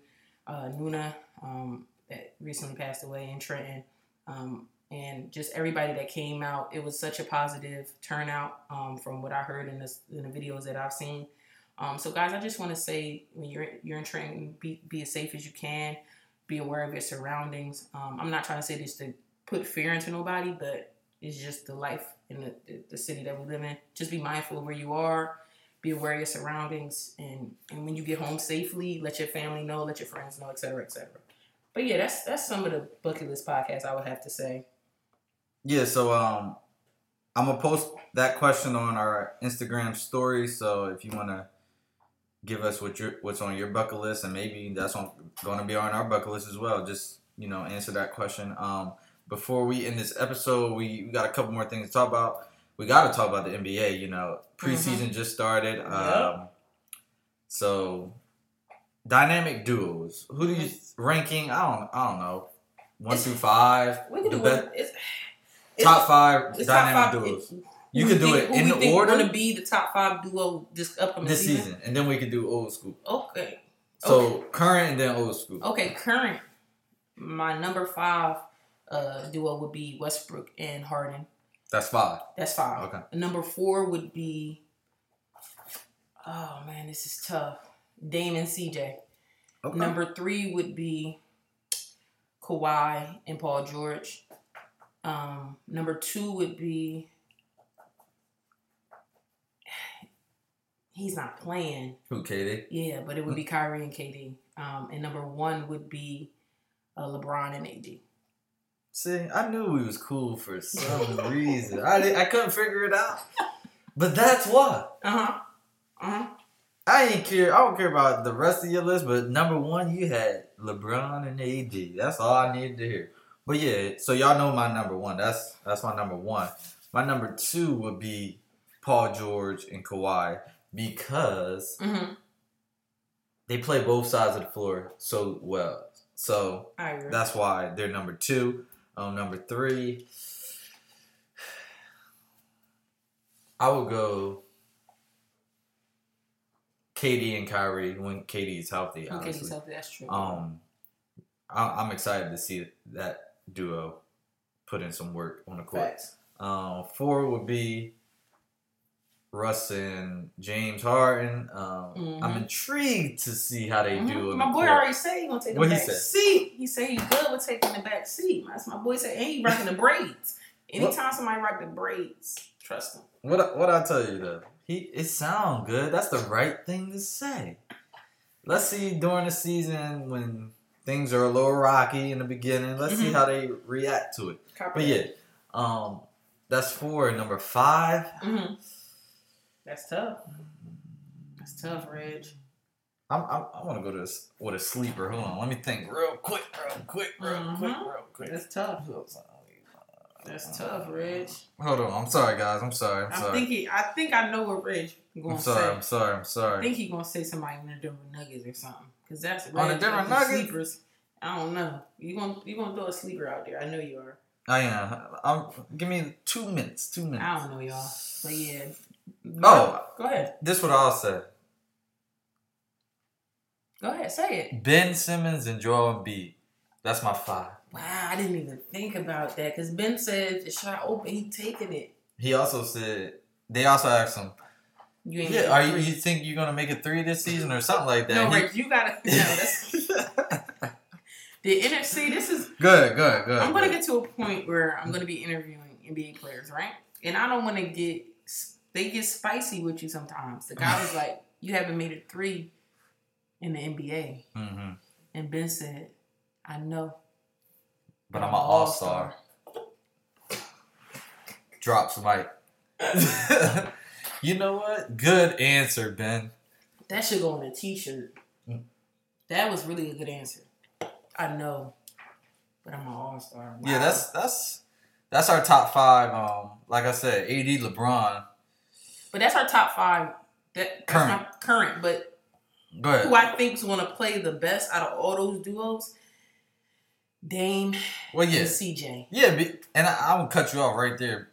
uh, Nuna um, that recently passed away in Trenton. Um, and just everybody that came out, it was such a positive turnout um, from what I heard in the, in the videos that I've seen. Um, so, guys, I just want to say when you're you're in Trenton, be, be as safe as you can. Be aware of your surroundings. Um, I'm not trying to say this to put fear into nobody, but it's just the life in the, the, city that we live in. Just be mindful of where you are. Be aware of your surroundings, and and when you get home safely, let your family know, let your friends know, et cetera, et cetera. But yeah, that's that's some of the bucket list podcasts I would have to say. Yeah, so um, I'm gonna post that question on our Instagram story. So if you wanna give us what your what's on your bucket list, and maybe that's on gonna be on our bucket list as well. Just you know, answer that question. Um, before we end this episode, we, we got a couple more things to talk about. We got to talk about the NBA. You know, preseason just started. Um, so dynamic duos. Who do you ranking? I don't. I don't know. One It's- through five. We can do best- it. It's, it's top five dynamic top five. duos. You can do it in the think order? Going to be the top five duo this upcoming this season. season, and then we can do old school. Okay. So current and then old school. Okay, current. My number five uh, duo would be Westbrook and Harden. That's five. That's five. Okay. Number four would be. Oh man, this is tough. Dame and CJ. Okay. Number three would be Kawhi and Paul George. Um, number two would be he's not playing. Who, KD? Yeah, but it would be Kyrie and KD. Um, and number one would be uh, LeBron and AD. See, I knew we was cool for some reason. I didn't, I couldn't figure it out. But that's why. Uh huh. Uh huh. I ain't care. I don't care about the rest of your list, but number one, you had LeBron and AD. That's all I needed to hear. But yeah, so y'all know my number one. That's that's my number one. My number two would be Paul George and Kawhi because Mm-hmm. they play both sides of the floor so well. So that's why they're number two. Um, number three, I would go KD and Kyrie when KD is healthy. okay, Honestly, so that's true. um, I, I'm excited to see that duo put in some work on the court. Facts. Um, four would be Russ and James Harden. Um, Mhm. I'm intrigued to see how they do. Mhm. on My the boy court. already said he gonna take the What he back said? seat. He said he good with taking the back seat. That's my boy said, and he rocking the braids. Anytime somebody rock the braids, trust him. What what I tell you though, he it sound good. That's the right thing to say. Let's see during the season when things are a little rocky in the beginning. Let's see Mhm. how they react to it. But yeah, um, that's four. Number five, hmm that's tough. That's tough, Reg. I'm, I'm I want to go to this with a sleeper. Hold on, let me think real quick, real quick, real quick, Mhm. real quick. That's tough. That's tough, Reg. Hold on, I'm sorry, guys. I'm sorry. I'm I'm sorry. thinking. I think I know what Reg gonna I'm sorry. say. I'm sorry. I'm I sorry. think he gonna say somebody in the Denver Nuggets or something. Cause that's On the Reg, Denver Nuggets? Sleepers. I don't know. You gonna you gonna throw a sleeper out there? I know you are. I am. I'm. Give me two minutes. Two minutes. I don't know y'all, but yeah. Oh. go ahead. This what I'll say. Go ahead. Say it. Ben Simmons and Joel Embiid. That's my five. Wow, I didn't even think about that because Ben said the shot open, he taking it. He also said they also asked him, You ain't "Yeah, are you, you think you're gonna make it three this season or something like that?" No, He- Rick, you gotta. *laughs* No, that's the NFC. This is. good, good, good. I'm gonna good. get to a point where I'm gonna be interviewing NBA players, right? And I don't want to get. They get spicy with you sometimes. The guy was like, "You haven't made it three in the NBA," Mhm. and Ben said, "I know." But I'm an all star. Drops mic. you know what? Good answer, Ben. That should go on a T-shirt. Mm. That was really a good answer. I know, but I'm an all star. Yeah, that's that's that's our top five. Um, like I said, AD, LeBron. But that's our top five. That that's Current. my current. But who I think's going to play the best out of all those duos? Dame Well, and yeah, CJ. yeah, and I, I'm gonna cut you off right there.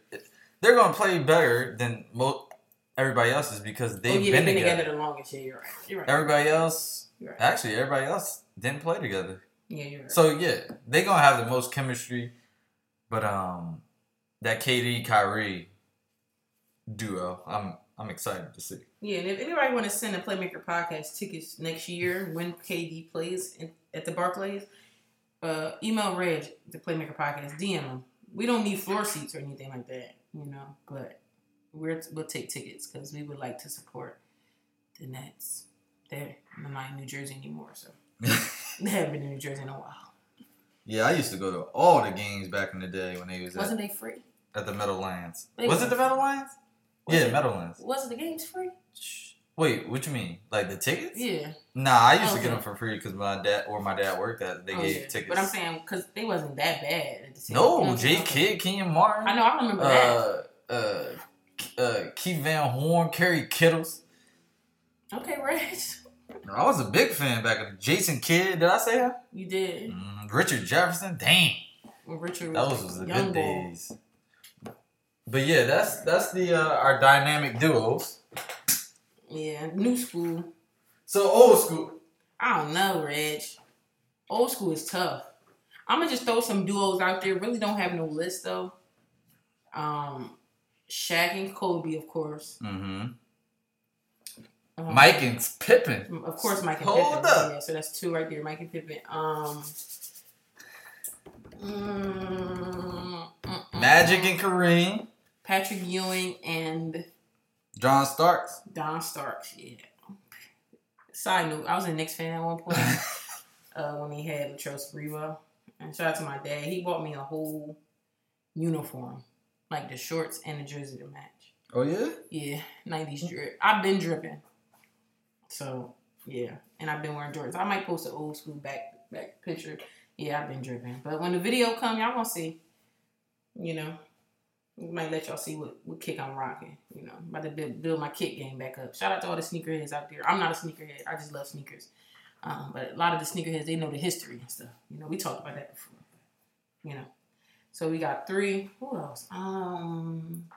They're gonna play better than mo- everybody else is because Oh they've yeah, been, they've been together. together the longest. Yeah, you're right. You're right. Everybody else, right. actually, everybody else didn't play together. Yeah, you're right. So yeah, they're gonna have the most chemistry, but um, that KD Kyrie duo, I'm I'm excited to see. yeah, and if anybody want to send a Playmaker podcast tickets next year when KD plays in, at the Barclays, uh, email Reg the Playmaker podcast. DM them. We don't need floor seats or anything like that, you know. But we're we'll take tickets because we would like to support the Nets. They're not in New Jersey anymore, so *laughs* they haven't been in New Jersey in a while. yeah, I used to go to all the games back in the day when they was wasn't they free? at the Meadowlands. Was- it the Meadowlands? Was yeah, it- Meadowlands. Wasn't the games free? Wait, what you mean? Like the tickets? Yeah. Nah, I used to get them for free because my dad or my dad worked at. They Oh, gave yeah. tickets. But I'm saying because they wasn't that bad at the no, you know what I'm J saying? Kidd, Kenyon Martin. I know. I remember that. uh, uh, uh, Keith Van Horn, Kerry Kittles. Okay, right. I was a big fan back in Jason Kidd. Did I say that? You did. Mm, Richard Jefferson. Dang, When Richard those was, was the good boy. days. But yeah, that's that's the uh, our dynamic duos. Yeah, new school. So old school. I don't know, Reg. Old school is tough. I'm gonna just throw some duos out there. Really don't have no list though. Um, Shaq and Kobe, of course. Mm-hmm. Um, Mike and Pippen. Of course, Mike and Hold Pippen. up. Yeah, so that's two right there. Mike and Pippen. Um, Mm, mm, Magic mm. and Kareem, Patrick Ewing and John Starks. Don Starks. Yeah. Side note: I was a Knicks fan at one point *laughs* uh, when he had Latrell Sprewell. And shout out to my dad. He bought me a whole uniform, like the shorts and the jersey to match. Oh yeah. Yeah, 90s drip. I've been dripping. So, yeah. And I've been wearing Jordans. I might post an old school back back picture. Yeah, I've been dripping. But when the video come, y'all gonna see. You know. We might let y'all see what, what kick I'm rocking. You know, about to build, build my kick game back up. Shout out to all the sneakerheads out there. I'm not a sneakerhead. I just love sneakers. Um, but a lot of the sneakerheads, they know the history and stuff. You know, we talked about that before. You know. So we got three. Who else? Um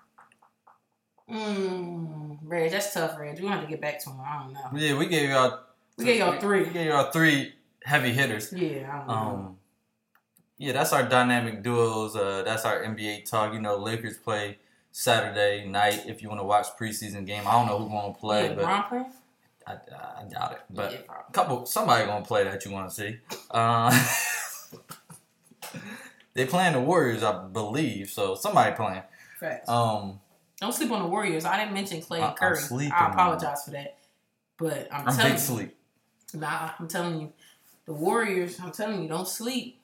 Mmm, Reg, that's tough, Reg. We have to get back to him. I don't know. Yeah, we gave y'all. We gave y'all three. We gave y'all three heavy hitters. Yeah, I don't know. Yeah, that's our dynamic duos. Uh, that's our NBA talk. You know, Lakers play Saturday night. If you want to watch preseason game, I don't know who's gonna play, yeah, but? I, I doubt it. But yeah, a couple, somebody gonna play that you want to see. Uh, *laughs* they playing the Warriors, I believe. So somebody playing. Facts. Um, Don't sleep on the Warriors. I didn't mention Clay I- Curry. sleeping I apologize for that. But I'm, I'm telling big you, sleep. Nah, I'm telling you, the Warriors. I'm telling you, don't sleep.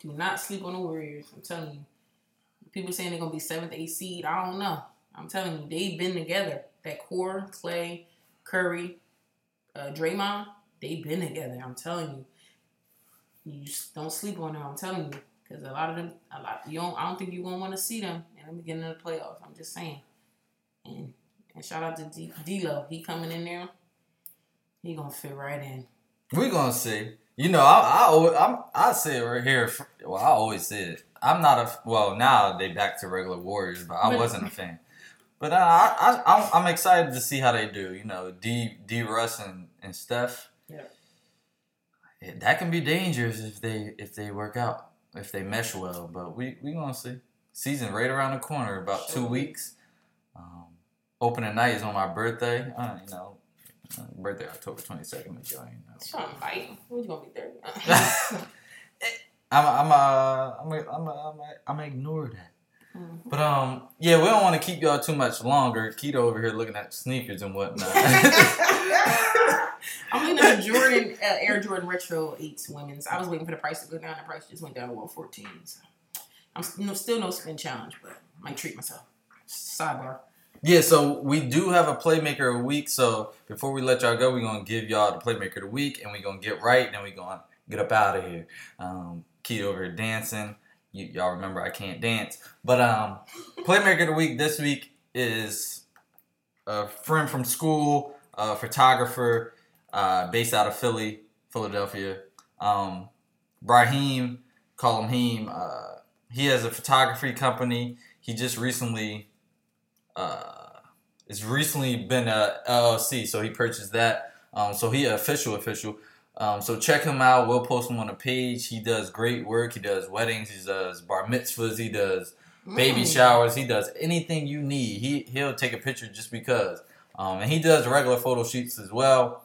Do not sleep on the Warriors. I'm telling you. People saying they're gonna be seventh, eighth seed. I don't know. I'm telling you, they've been together. That core, Clay, Curry, uh, Draymond, they've been together. I'm telling you. You just don't sleep on them. I'm telling you, because a lot of them, a lot you don't. I don't think you're gonna want to see them in the beginning of the playoffs. I'm just saying. And and shout out to D- D'Lo. He coming in there. He gonna fit right in. We gonna see. You know, I I I'm I say it right here. Well, I always say it. I'm not a well now they back to regular Warriors, but I wasn't a *laughs* fan. But uh, I I I'm, I'm excited to see how they do. You know, D D Russ and, and Steph. Yeah. Yeah, that can be dangerous if they if they work out if they mesh well. But we we gonna see. Season right around the corner, about two weeks. Um, opening night is on my birthday. Uh, you know, uh, birthday October twenty second. You know. Something like, what you gonna be there? *laughs* *laughs* I'm I'm uh I'm I'm I'm I'm, I'm ignore that. But um yeah, we don't want to keep y'all too much longer. Keita over here looking at sneakers and whatnot. *laughs* I'm looking at Jordan uh, Air Jordan Retro Eights women's. I was waiting for the price to go down. The price just went down to 114. So I'm no, still no spin challenge, but I might treat myself. Sidebar. Yeah, so we do have a playmaker of the week. So before we let y'all go, we're gonna give y'all the playmaker of the week, and we're gonna get right, and then we're gonna get up out of here. Um, Keita over here dancing. You, y'all remember I can't dance, but um, playmaker of the week this week is a friend from school, a photographer, uh, based out of Philly, Philadelphia. Um, Brahim, call him Heem. Uh, he has a photography company. He just recently, uh, it's recently been a LLC, so he purchased that. Um, so he official official. Um, so check him out. We'll post him on the page. He does great work. He does weddings. He does bar mitzvahs. He does baby showers. He does anything you need. He he'll take a picture just because. Um, and he does regular photo shoots as well.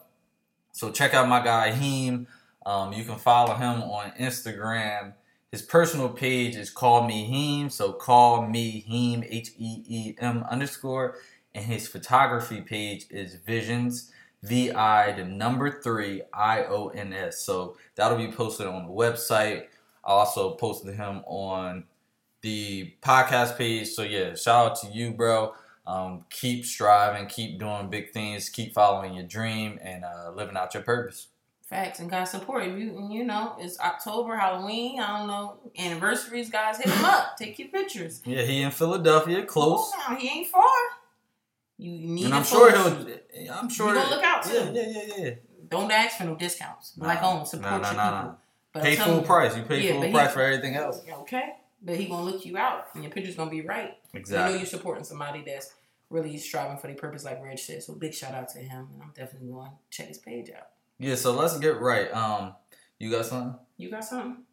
So check out my guy Heem. Um, you can follow him on Instagram. His personal page is Call Me Heem. So call me Heem H E E M underscore. And his photography page is Visions V I the number three I O N S. So that'll be posted on the website. I also posted him on the podcast page. So yeah, shout out to you, bro. Um, keep striving, keep doing big things, keep following your dream, and uh, living out your purpose. Facts and guys support. If you you know it's October, Halloween. I don't know anniversaries. Guys, hit him up. Take your pictures. Yeah, he in Philadelphia, close, now, he ain't far. You need. and I'm sure he'll. I'm sure. You gonna look out, too. Yeah, yeah, yeah, yeah. Don't ask for no discounts. Black Nah, owned. Um, support nah, nah, your nah, people. nah. Pay full you- price. You pay Yeah, full but he- price for everything else. Okay, but he gonna look you out, and your picture's gonna be right. Exactly. You know you're supporting somebody that's really striving for their purpose, like Reg said. So big shout out to him, and I'm definitely going to check his page out. Yeah. So let's get right. Um, you got something? You got something?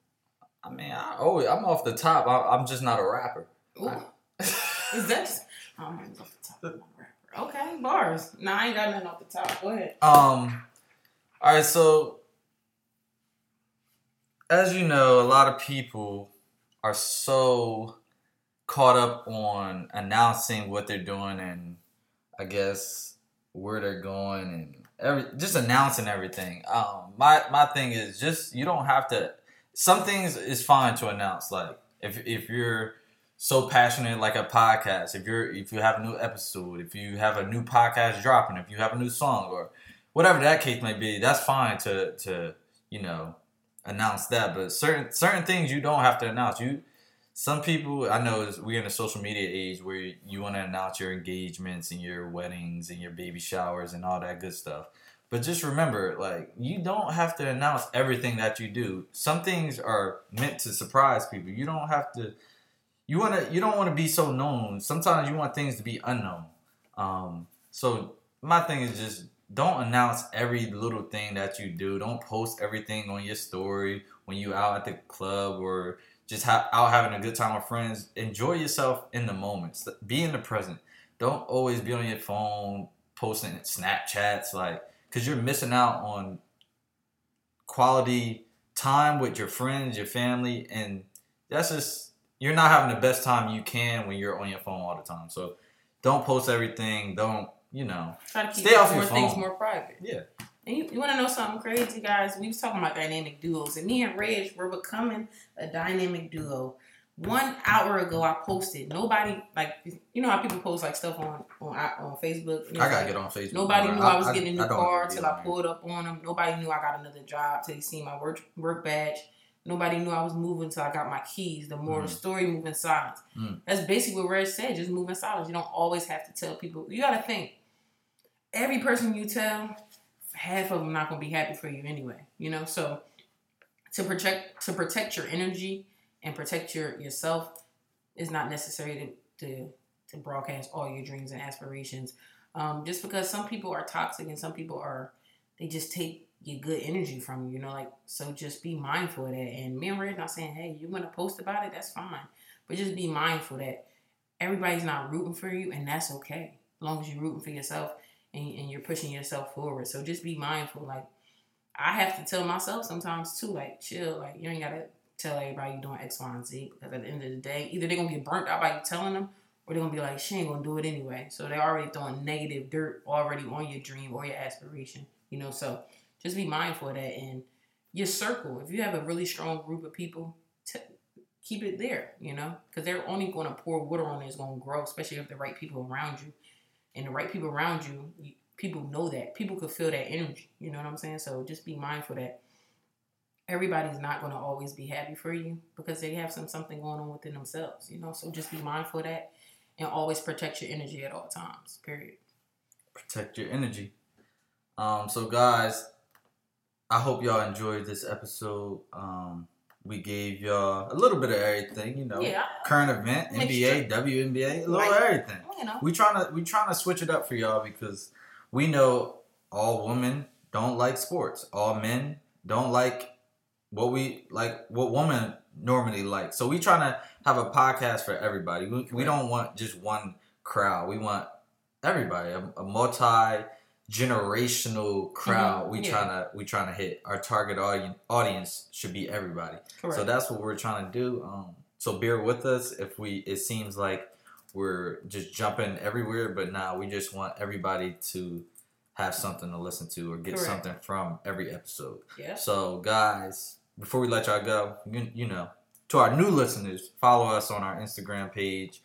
I mean, I always, I'm off the top. I, I'm just not a rapper. Ooh. *laughs* Is that just? Oh, I'm off the top. I'm a rapper. Okay, bars. Nah, I ain't got nothing off the top. Go ahead. Um, all right. So, as you know, a lot of people are so caught up on announcing what they're doing and I guess where they're going and every just announcing everything. Um, my my thing is just you don't have to. Some things is fine to announce. Like if if you're so passionate like a podcast, if you're if you have a new episode, if you have a new podcast dropping, if you have a new song or whatever that case may be, that's fine to to you know announce that. But certain certain things you don't have to announce. You some people I know we're in a social media age where you want to announce your engagements and your weddings and your baby showers and all that good stuff. But just remember, like you don't have to announce everything that you do. Some things are meant to surprise people. You don't have to. You want to. You don't want to be so known. Sometimes you want things to be unknown. Um, so my thing is just don't announce every little thing that you do. Don't post everything on your story when you out at the club or just ha- out having a good time with friends. Enjoy yourself in the moments. Be in the present. Don't always be on your phone posting Snapchats like because you're missing out on quality time with your friends, your family, and that's just you're not having the best time you can when you're on your phone all the time. So don't post everything. Don't you know? Try to keep stay off more your things more private. Yeah. And you, you want to know something crazy, guys? We was talking about dynamic duos, and me and Reg were becoming a dynamic duo. One hour ago, I posted. Nobody like you know how people post like stuff on on on Facebook. I gotta like, get on Facebook. Nobody knew I was getting a new car till I pulled up on them. Nobody knew I got another job till they seen my work work badge. Nobody knew I was moving till I got my keys. The more Mm. story moving silence. Mm. That's basically what Reg said. Just moving silence. You don't always have to tell people. You got to think. Every person you tell, half of them not gonna be happy for you anyway. You know, so to protect to protect your energy and protect your yourself is not necessary to to, to broadcast all your dreams and aspirations. Um, just because some people are toxic and some people are, they just take your good energy from you. You know, like so. Just be mindful of that. And me and Red not saying, hey, you want to post about it? That's fine. But just be mindful that everybody's not rooting for you, and that's okay. As long as you're rooting for yourself and, and you're pushing yourself forward. So just be mindful. Like I have to tell myself sometimes too, like chill. Like you ain't gotta tell everybody you're doing X, Y, and Z because at the end of the day, either they're gonna get burnt out by you telling them, or they're gonna be like, she ain't gonna do it anyway. So they're already throwing negative dirt already on your dream or your aspiration. You know, so just be mindful of that and your circle. If you have a really strong group of people, t- keep it there. You know, because they're only gonna pour water on it. It's gonna grow, especially if the right people around you and the right people around you, people know that. People could feel that energy. You know what I'm saying? So just be mindful that everybody's not going to always be happy for you because they have some something going on within themselves. You know, so just be mindful of that and always protect your energy at all times. Period. protect your energy. Um, so guys, I hope y'all enjoyed this episode. Um, we gave y'all a little bit of everything, you know, Yeah. current event, NBA, WNBA, a little Right. everything. You know. We trying to we trying to switch it up for y'all because we know all women don't like sports. All men don't like what we like what women normally like. So we trying to have a podcast for everybody. We, we don't want just one crowd. We want everybody, a, a multi generational crowd. Mhm, We yeah. trying to we trying to hit. Our target audience audience should be everybody. Correct. So that's what we're trying to do. Um, so bear with us if we. It seems like we're just jumping everywhere, but now we just want everybody to have something to listen to or get Correct. something from every episode. yeah. So guys, before we let y'all go, you, you know, to our new listeners, follow us on our Instagram page,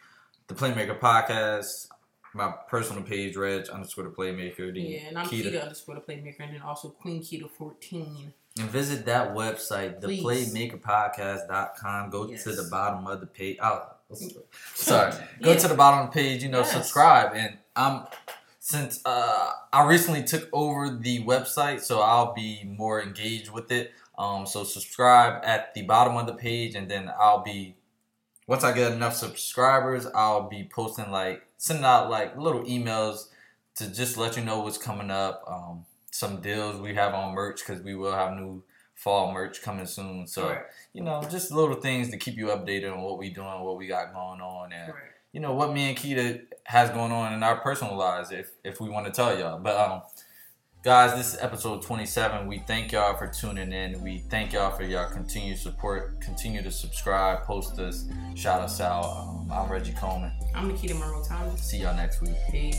the Playmaker Podcast. My personal page, Reg underscore the Playmaker. Yeah, and I'm Keita. Keita underscore the playmaker, and then also Queen Keita 14. And visit that website, Please. theplaymakerpodcast.com. Go Yes. to the bottom of the page. Oh, *laughs* sorry. Go Yeah. to the bottom of the page, you know, Yes. subscribe. And I'm since uh, I recently took over the website, so I'll be more engaged with it. Um, so subscribe at the bottom of the page, and then I'll be once I get enough subscribers, I'll be posting like sending out like little emails to just let you know what's coming up. Um, some deals we have on merch because we will have new fall merch coming soon. So Correct. you know, just little things to keep you updated on what we doing, what we got going on, and Correct. you know what me and Keita has going on in our personal lives. If if we want to tell y'all, but um, Guys, this is episode 27. We thank y'all for tuning in. We thank y'all for y'all continued support. Continue to subscribe, post us, shout us out. Um, I'm Reggie Coleman. I'm Nikita Monroe Thomas. See y'all next week. Peace.